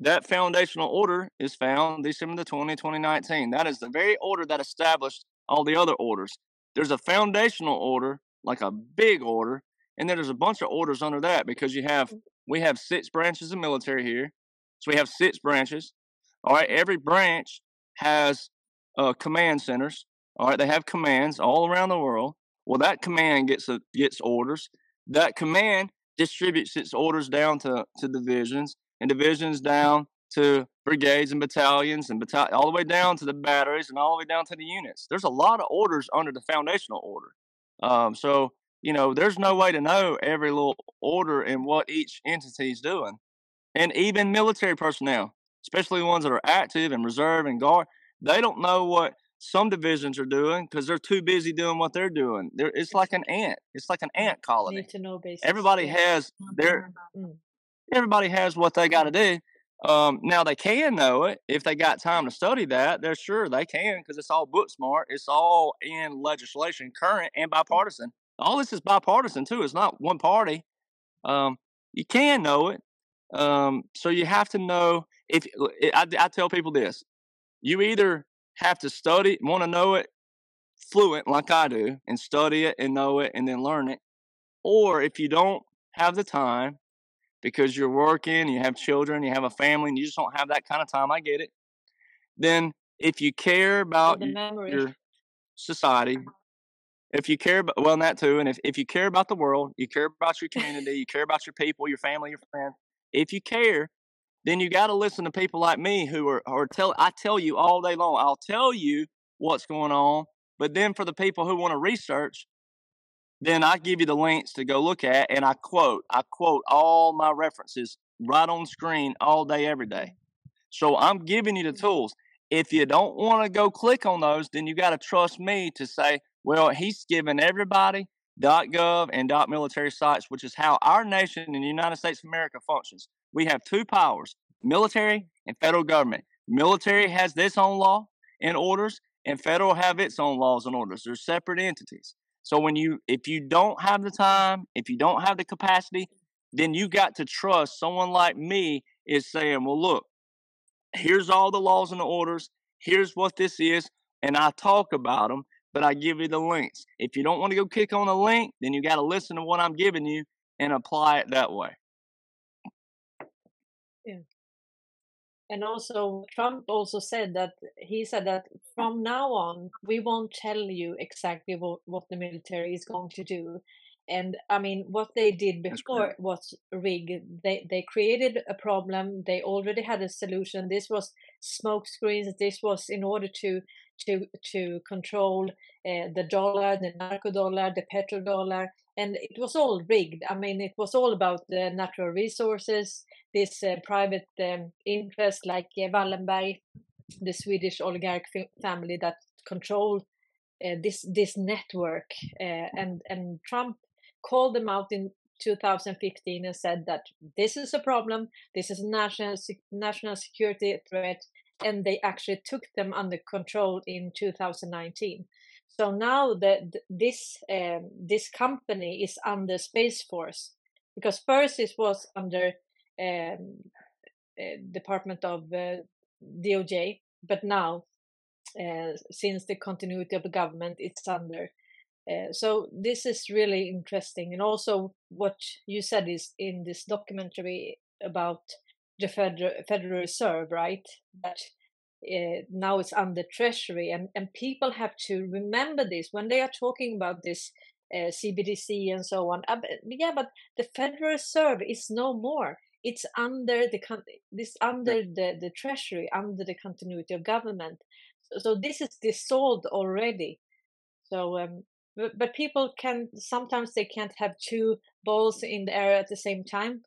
that foundational order is found December the 20, 2019. That is the very order that established all the other orders. There's a foundational order like a big order, and then there's a bunch of orders under that because you have mm. we have six branches of military here, so we have six branches. All right, every branch has uh, command centers. All right, they have commands all around the world. Well, that command gets a, gets orders. That command distributes its orders down to, to divisions, and divisions down to brigades and battalions, and battalion all the way down to the batteries, and all the way down to the units. There's a lot of orders under the foundational order. Um, so, you know, there's no way to know every little order and what each entity is doing. And even military personnel, especially ones that are active and reserve and guard, they don't know what some divisions are doing because they're too busy doing what they're doing. They're, it's like an ant. It's like an ant colony. Need to know basics. Everybody has their. Everybody has what they got to do. Um, now they can know it if they got time to study that. They're sure they can because it's all book smart. It's all in legislation, current and bipartisan. All this is bipartisan too. It's not one party. Um, you can know it. Um, so you have to know if I, I tell people this: you either have to study, want to know it fluent like I do, and study it and know it and then learn it, or if you don't have the time because you're working, you have children, you have a family, and you just don't have that kind of time. I get it. Then, if you care about your society, if you care about, well, that too, and if, if you care about the world, you care about your community, you care about your people, your family, your friends, if you care, then you got to listen to people like me who are, are tell, I tell you all day long, I'll tell you what's going on But then for the people who want to research, then I give you the links to go look at, and I quote, I quote all my references right on screen all day, every day. So I'm giving you the mm. tools. If you don't want to go click on those, then you got to trust me to say, well, he's given everybody .gov and .military sites, which is how our nation in the United States of America functions. We have two powers, military and federal government. Military has its own law and orders, and federal have its own laws and orders. They're separate entities. So when you if you don't have the time, if you don't have the capacity, then you got to trust someone like me is saying, well, look, here's all the laws and the orders. Here's what this is. And I talk about them, but I give you the links. If you don't want to go click on the link, then you got to listen to what I'm giving you and apply it that way. Yeah. And also, Trump also said that he said that from now on, we won't tell you exactly what, what the military is going to do. And I mean, what they did before was rigged. They they created a problem. They already had a solution. This was smoke screens. This was in order to to to control uh, the dollar, the narco dollar, the petrodollar, and it was all rigged. I mean, it was all about the natural resources. This uh, private um, interest, like uh, Wallenberg, the Swedish oligarch family that control uh, this this network, uh, and and Trump called them out in 2015 and said that this is a problem, this is a national national security threat, and they actually took them under control in 2019. So now that this um, this company is under Space Force, because first it was under um, uh, Department of uh, DOJ, but now uh, since the continuity of the government, it's under uh, so this is really interesting, and also what you said is in this documentary about the Federal, Federal Reserve, right? That uh, now it's under Treasury, and and people have to remember this when they are talking about this uh, CBDC and so on. Uh, yeah, but the Federal Reserve is no more. It's under the this under the the Treasury, under the continuity of government. So, so this is dissolved already. So um, but, but people can sometimes they can't have two balls in the air at the same time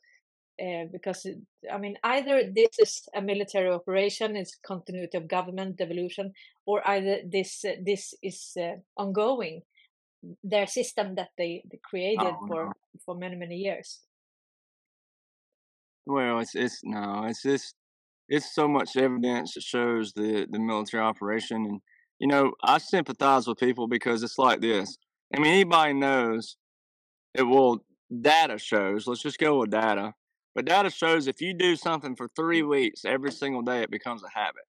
uh, because it, I mean either this is a military operation, it's continuity of government devolution, or either this uh, this is uh, ongoing, their system that they, they created oh, for no. for many many years. Well, it's it's no, it's just it's so much evidence that shows the the military operation and you know, I sympathize with people because it's like this. I mean, anybody knows it will, data shows, let's just go with data. But data shows if you do something for three mm. weeks every single day, it becomes a habit.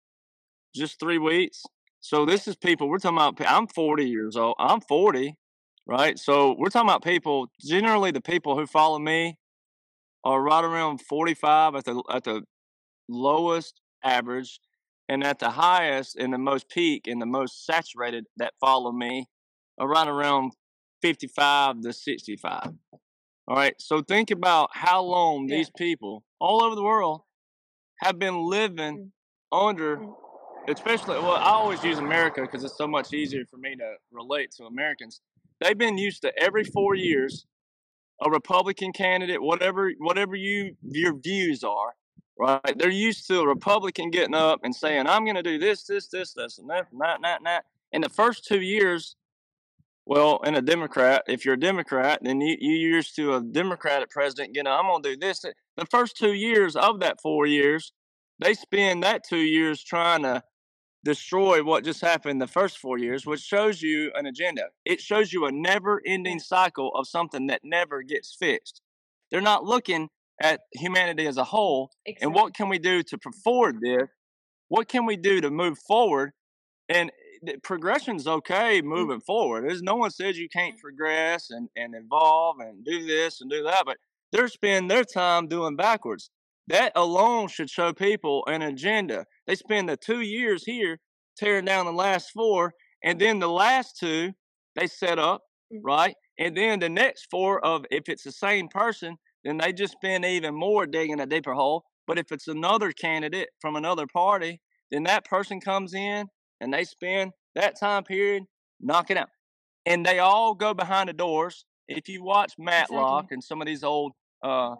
Just three weeks. So this is people, we're talking about, I'm 40 years old. I'm 40, right? So we're talking about people, generally the people who follow me are right around 45 at the, at the lowest average and at the highest and the most peak and the most saturated that follow me are right around 55 to 65. All right. So think about how long yeah. these people all over the world have been living mm. under, mm. especially, well, I always use America because it's so much easier for me to relate to Americans. They've been used to every four years a Republican candidate, whatever whatever you your views are, right? They're used to a Republican getting up and saying, I'm going to do this, this, this, this, and that, and that, and that, and that. In the first two years, well, and a Democrat, if you're a Democrat, then you, you used to a Democratic president, you know, I'm going to do this. The first two years of that four years, they spend that two years trying to destroy what just happened the first four years, which shows you an agenda. It shows you a never ending cycle of something that never gets fixed. They're not looking at humanity as a whole exactly. and what can we do to forward this? What can we do to move forward? And progression's okay mm. moving forward. There's no one says you can't progress and, and evolve and do this and do that, but they're spending their time doing backwards. That alone should show people an agenda. They spend the two years here tearing down the last four, and then the last two they set up, mm-hmm. right? And then the next four of if it's the same person, then they just spend even more digging a deeper hole. But if it's another candidate from another party, then that person comes in and they spend that time period knocking out. And they all go behind the doors. If you watch Matlock Exactly. and some of these old, uh,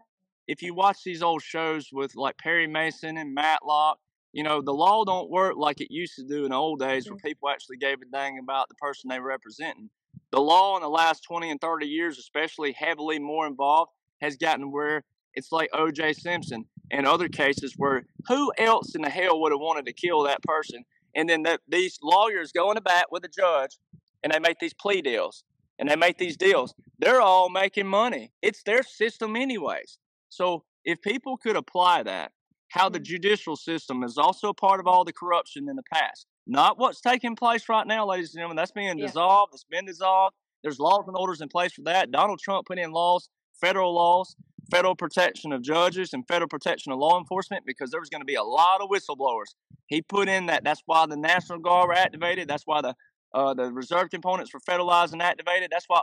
if you watch these old shows with like Perry Mason and Matlock, you know the law don't work like it used to do in the old days, where Mm. people actually gave a dang about the person they were representing. The law in the last twenty and thirty years, especially heavily more involved, has gotten where it's like O.J. Simpson and other cases where who else in the hell would have wanted to kill that person? And then that these lawyers go in the bat with the judge and they make these plea deals and they make these deals. They're all making money. It's their system, anyways. So if people could apply that, how the Mm. judicial system is also part of all the corruption in the past, not what's taking place right now, ladies and gentlemen. That's being Yeah. dissolved. It's been dissolved. There's laws and orders in place for that. Donald Trump put in laws, federal laws, federal protection of judges and federal protection of law enforcement because there was going to be a lot of whistleblowers. He put in that. That's why the National Guard were activated. That's why the uh, the reserve components were federalized and activated. That's why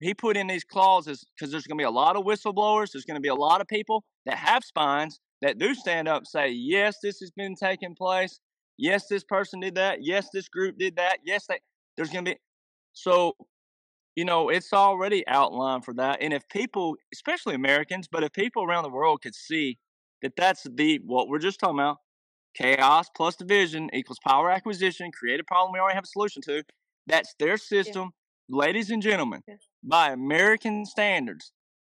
he put in these clauses because there's going to be a lot of whistleblowers. There's going to be a lot of people that have spines that do stand up and say, yes, this has been taking place. Yes, this person did that. Yes, this group did that. Yes, they, there's going to be. So, you know, it's already outlined for that. And if people, especially Americans, but if people around the world could see that that's the, what we're just talking about, chaos plus division equals power acquisition, create a problem we already have a solution to. That's their system. Ladies and gentlemen, Yeah. by American standards,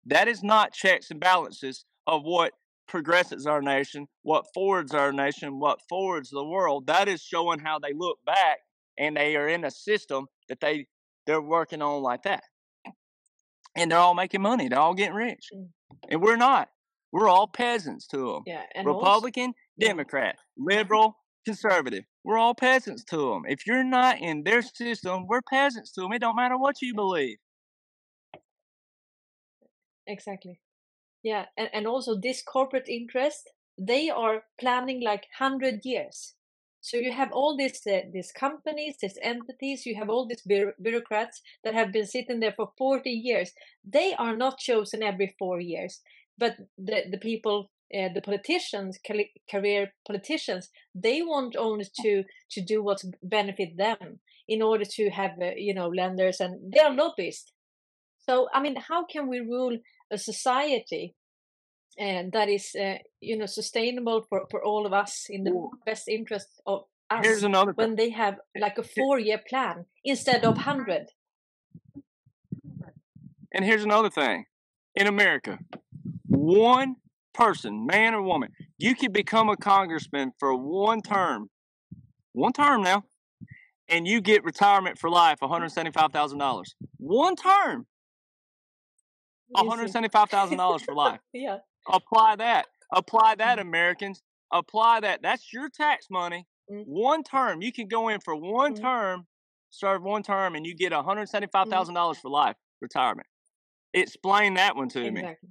that is not checks and balances of what progresses our nation, what forwards our nation, what forwards the world. That is showing how they look back and they are in a system that they they're working on like that. And they're all making money. They're all getting rich. Mm. And we're not. We're all peasants to them. Yeah, and also, Republican, yeah. Democrat, liberal, conservative. We're all peasants to them. If you're not in their system, we're peasants to them. It don't matter what you believe. Exactly. Yeah, and, and also this corporate interest, they are planning like 100 years. So you have all these uh, these companies, these entities, you have all these bureau- bureaucrats that have been sitting there for 40 years. They are not chosen every 4 years, but the the people uh, the politicians, career politicians, they want only to to do what benefit them in order to have uh, you know lenders, and they are lobbyists. So I mean, how can we rule a society and that is uh, you know sustainable for, for all of us in the Well, best interest of Here's us another thing. when they have like a four year plan instead of 100 And here's another thing. In America, one person, man or woman, you can become a congressman for one term. One term now. And you get retirement for life, $175,000. One term, $175,000 for life. yeah Apply that. Apply that, Mm, Americans. Apply that. That's your tax money. mm, One term. You can go in for one mm, term, serve one term, and you get mm, $175,000 for life retirement. Explain that one to me. exactly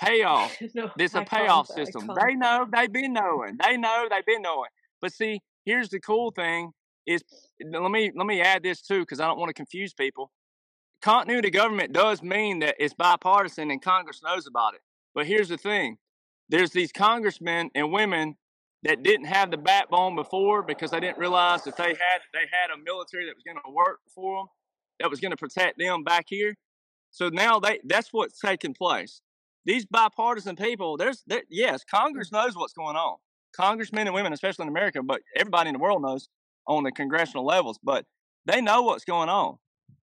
Payoff. no There's a i payoff system. They know. They've been knowing. They know. They've been knowing. But see, here's the cool thing: is let me let me add this too, because I don't want to confuse people. Continuity government does mean that it's bipartisan and Congress knows about it. But here's the thing: there's these congressmen and women that didn't have the backbone before because they didn't realize that they had they had a military that was going to work for them, that was going to protect them back here. So now they that's what's taking place. These bipartisan people, there's there, yes, Congress mm-hmm. knows what's going on. Congressmen and women, especially in America, but everybody in the world knows on the congressional levels, but they know what's going on.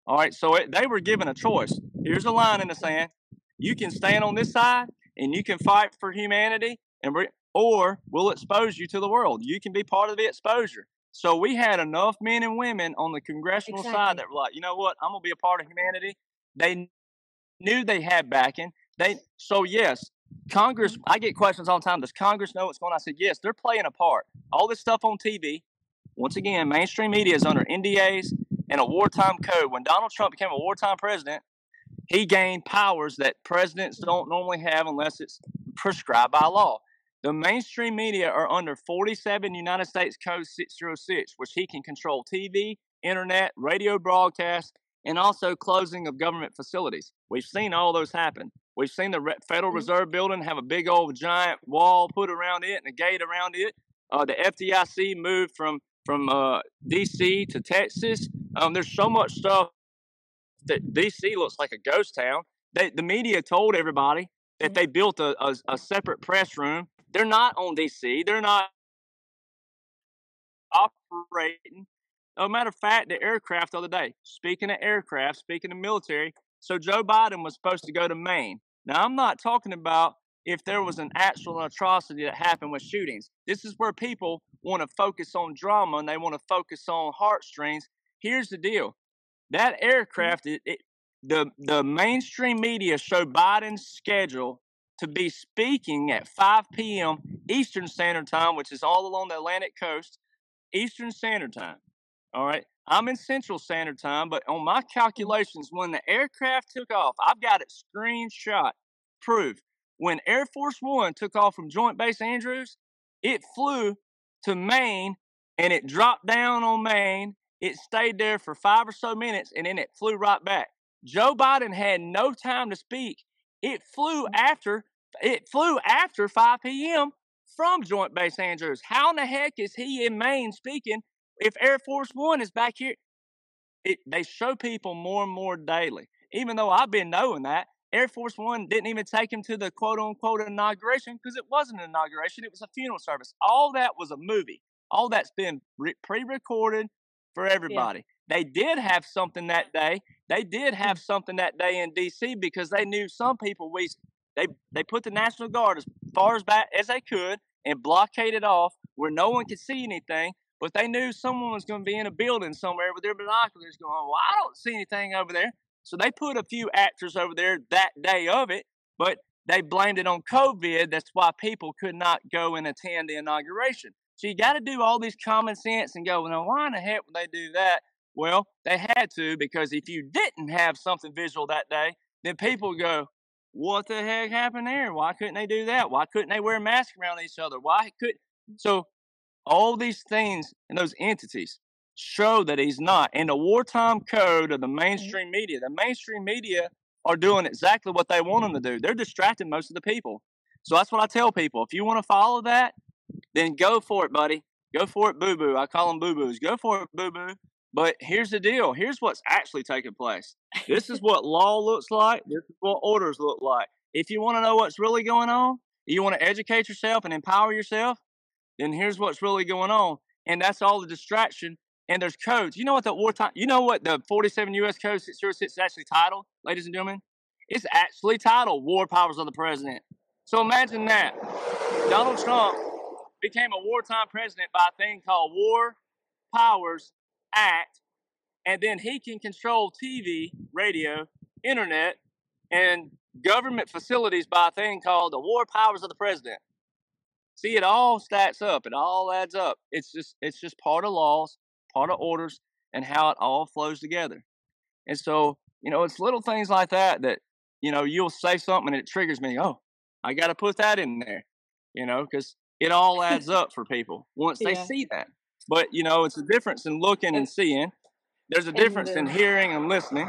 All right, so it, they were given a choice. Here's a line in the sand. You can stand on this side and you can fight for humanity, and re- or we'll expose you to the world. You can be part of the exposure. So we had enough men and women on the congressional side that were like, you know what, I'm gonna be a part of humanity. They knew they had backing. They so yes, Congress. mm, I get questions all the time. Does Congress know what's going on? I said yes. They're playing a part. All this stuff on TV. Once again, mainstream media is under NDAs and a wartime code. When Donald Trump became a wartime president, he gained powers that presidents don't normally have unless it's prescribed by law. The mainstream media are under 47 United States Code 606, which he can control TV, internet, radio broadcast, and also closing of government facilities. We've seen all those happen. We've seen the Federal mm, Reserve Building have a big old giant wall put around it and a gate around it. Uh, the FDIC moved from from uh, DC to Texas. Um, there's so much stuff that DC looks like a ghost town. They, the media told everybody that Mhm. they built a, a, a separate press room. They're not on DC. They're not operating. No matter of fact, the aircraft the other day, speaking of aircraft, speaking of military, so Joe Biden was supposed to go to Maine. Now, I'm not talking about if there was an actual atrocity that happened with shootings. This is where people want to focus on drama and they want to focus on heartstrings. Here's the deal that mm-hmm. aircraft, it, it, the, the mainstream media showed Biden's schedule to be speaking at 5 p.m. Eastern Standard Time, which is all along the Atlantic coast, Eastern Standard Time. All right. I'm in Central Standard Time, but on my mm-hmm. calculations, when the aircraft took off, I've got it screenshot proof. When Air Force One took off from Joint Base Andrews, it flew to Maine and it dropped down on Maine. It stayed there for five or so minutes and then it flew right back. Joe Biden had no time to speak. It flew mm. after it flew after 5 p.m. from Joint Base Andrews. How in the heck is he in Maine speaking if Air Force One is back here? It, they show people more and more daily. Even though I've been knowing that, Air Force One didn't even take him to the quote unquote inauguration because it wasn't an inauguration, it was a funeral service. All that was a movie. All that's been re- pre recorded for everybody. They did have something that day. They did have mm. something that day in DC because they knew some people we they they put the National Guard as far as back as they could and blockaded off where no one could see anything. But they knew someone was going to be in a building somewhere with their binoculars going, Well, I don't see anything over there. So they put a few actors over there that day of it, but they blamed it on COVID. That's why people could not go and attend the inauguration. So you got to do all these common sense and go, well, now why in the heck would they do that? Well, they had to because if you didn't have something visual that day, then people go, what the heck happened there? Why couldn't they do that? Why couldn't they wear masks around each other? Why could so all these things and those entities show that he's not. And the wartime code of the mm-hmm. mainstream media, the mainstream media are doing exactly what they want them to do. They're distracting most of the people. So that's what I tell people. If you want to follow that, then go for it, buddy. Go for it, boo boo. I call them boo boos. Go for it, boo boo. But here's the deal. Here's what's actually taking place. This is what law looks like. This is what orders look like. If you want to know what's really going on, you want to educate yourself and empower yourself, then here's what's really going on. And that's all the distraction. And there's codes. You know what the wartime, you know what the 47 U.S. Code 606 is actually titled, ladies and gentlemen? It's actually titled War Powers of the President. So imagine that. Donald Trump became a wartime president by a thing called War Powers Act, and then he can control TV, radio, internet, and government facilities by a thing called the War Powers of the President. See, it all stacks up. It all adds up. It's just it's just part of laws, part of orders, and how it all flows together. And so, you know, it's little things like that that, you know, you'll say something and it triggers me. Oh, I got to put that in there, you know, because it all adds up for people once they see that. But, you know, it's a difference in looking and seeing. There's a difference in hearing and listening.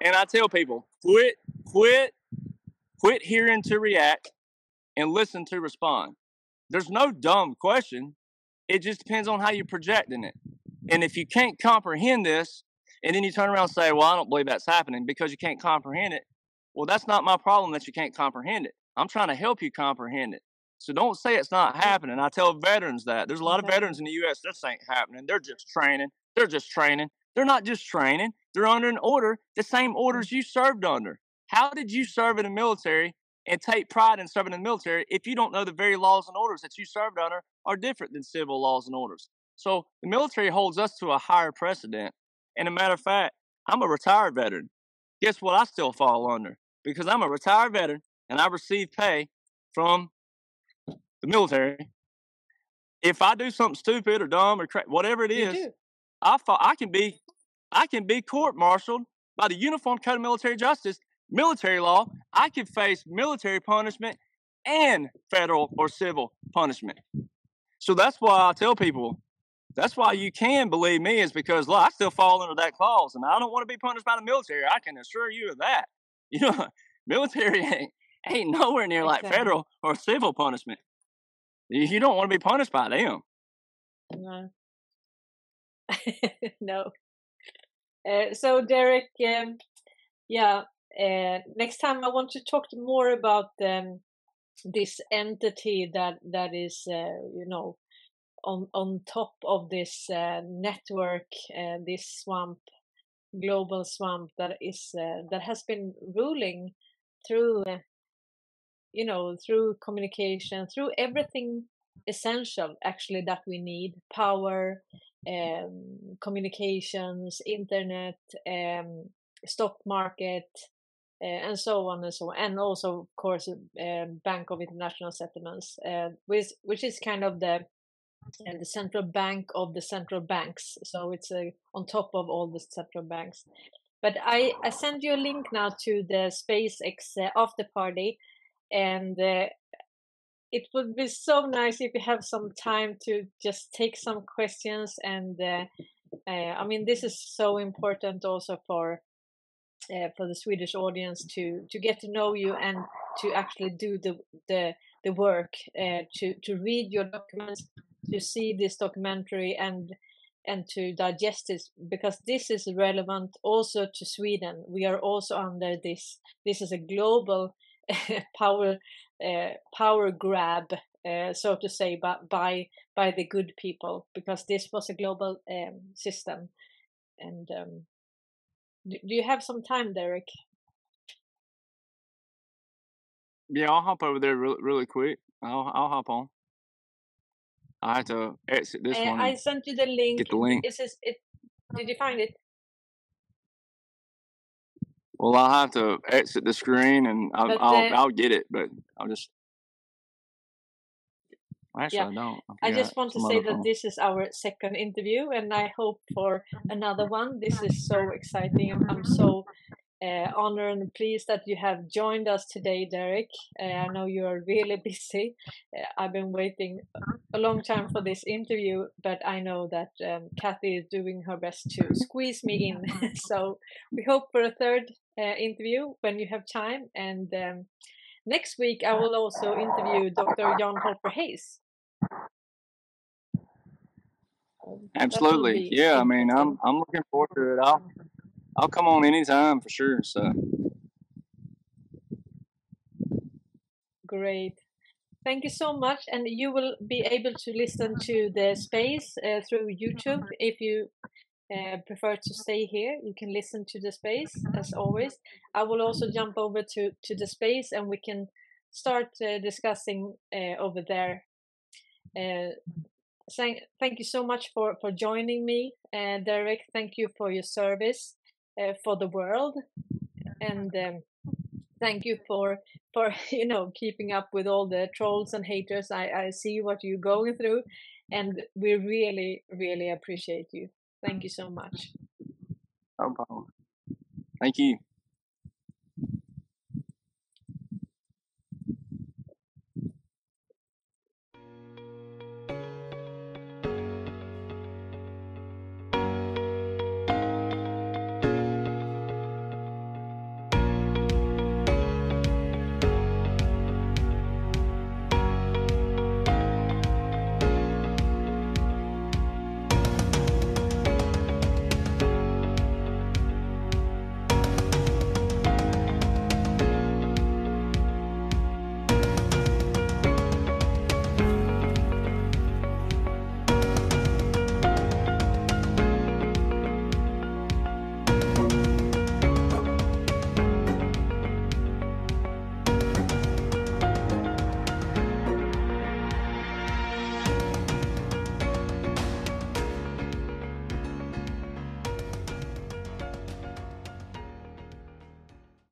And I tell people, quit, quit, quit hearing to react and listen to respond. There's no dumb question. It just depends on how you're projecting it. And if you can't comprehend this, and then you turn around and say, Well, I don't believe that's happening because you can't comprehend it, well, that's not my problem that you can't comprehend it. I'm trying to help you comprehend it. So don't say it's not happening. I tell veterans that. There's a lot of veterans in the U.S. This ain't happening. They're just training. They're just training. They're not just training. They're under an order, the same Mm. orders you served under. How did you serve in the military and take pride in serving in the military if you don't know the very laws and orders that you served under are different than civil laws and orders? So the military holds us to a higher precedent. And a matter of fact, I'm a retired veteran. Guess what I still fall under? Because I'm a retired veteran and I receive pay from the military. If I do something stupid or dumb or cra- whatever it is. I fa- I can be I can be court-martialed by the Uniform Code of Military Justice, military law. I can face military punishment and federal or civil punishment. So that's why I tell people, that's why you can believe me is because look, I still fall under that clause, and I don't want to be punished by the military. I can assure you of that. You know, military ain't, ain't nowhere near like Exactly. federal or civil punishment. You don't want to be punished by them. No. no. Uh, so Derek, um, yeah, uh, next time I want to talk more about um, this entity that that is, uh, you know, on on top of this network, this swamp, global swamp that is that has been ruling through, you know, through communication, through everything essential actually that we need power um, communications internet um, stock market uh, and so on and so on and also of course um, bank of international settlements uh, which which is kind of the uh, the central bank of the central banks so it's uh, on top of all the central banks. But i i send you a link now to the spacex uh, after party and uh, it would be so nice if you have some time to just take some questions and uh, uh, I mean this is so important also for uh, for the Swedish audience to to get to know you and to actually do the the the work uh, to to read your documents to see this documentary and and to digest this because this is relevant also to Sweden. We are also under this this is a global power uh, power grab, uh, so to say, by, by by the good people, because this was a global um, system. And um, do, do you have some time, Derek? Yeah, I'll hop over there really, really quick. I'll I'll hop on. I have to exit this uh, one. I sent you the link. Get the link. Is this it? Did you find it? Well, I'll have to exit the screen and I'll I'll, I'll, get it, but I'll just. Actually, yeah. I don't. I, I just want to say that this is our second interview, and I hope for another one. This is so exciting. I'm so uh, honored and pleased that you have joined us today, Derek. Uh, I know you are really busy. Uh, I've been waiting a long time for this interview, but I know that um, Kathy is doing her best to squeeze me in. so we hope for a third uh, interview when you have time. And um, next week, I will also interview Dr. John Holper Hayes. Absolutely, yeah. I mean, I'm I'm looking forward to it. I'll I'll come on anytime for sure. So great. Thank you so much, and you will be able to listen to the space uh, through YouTube if you uh, prefer to stay here. You can listen to the space as always. I will also jump over to to the space, and we can start uh, discussing uh, over there. Uh, thank thank you so much for for joining me, uh, Derek. Thank you for your service uh, for the world. And um, thank you for for you know keeping up with all the trolls and haters. I i see what you're going through and we really really appreciate you. Thank you so much. No problem. Thank you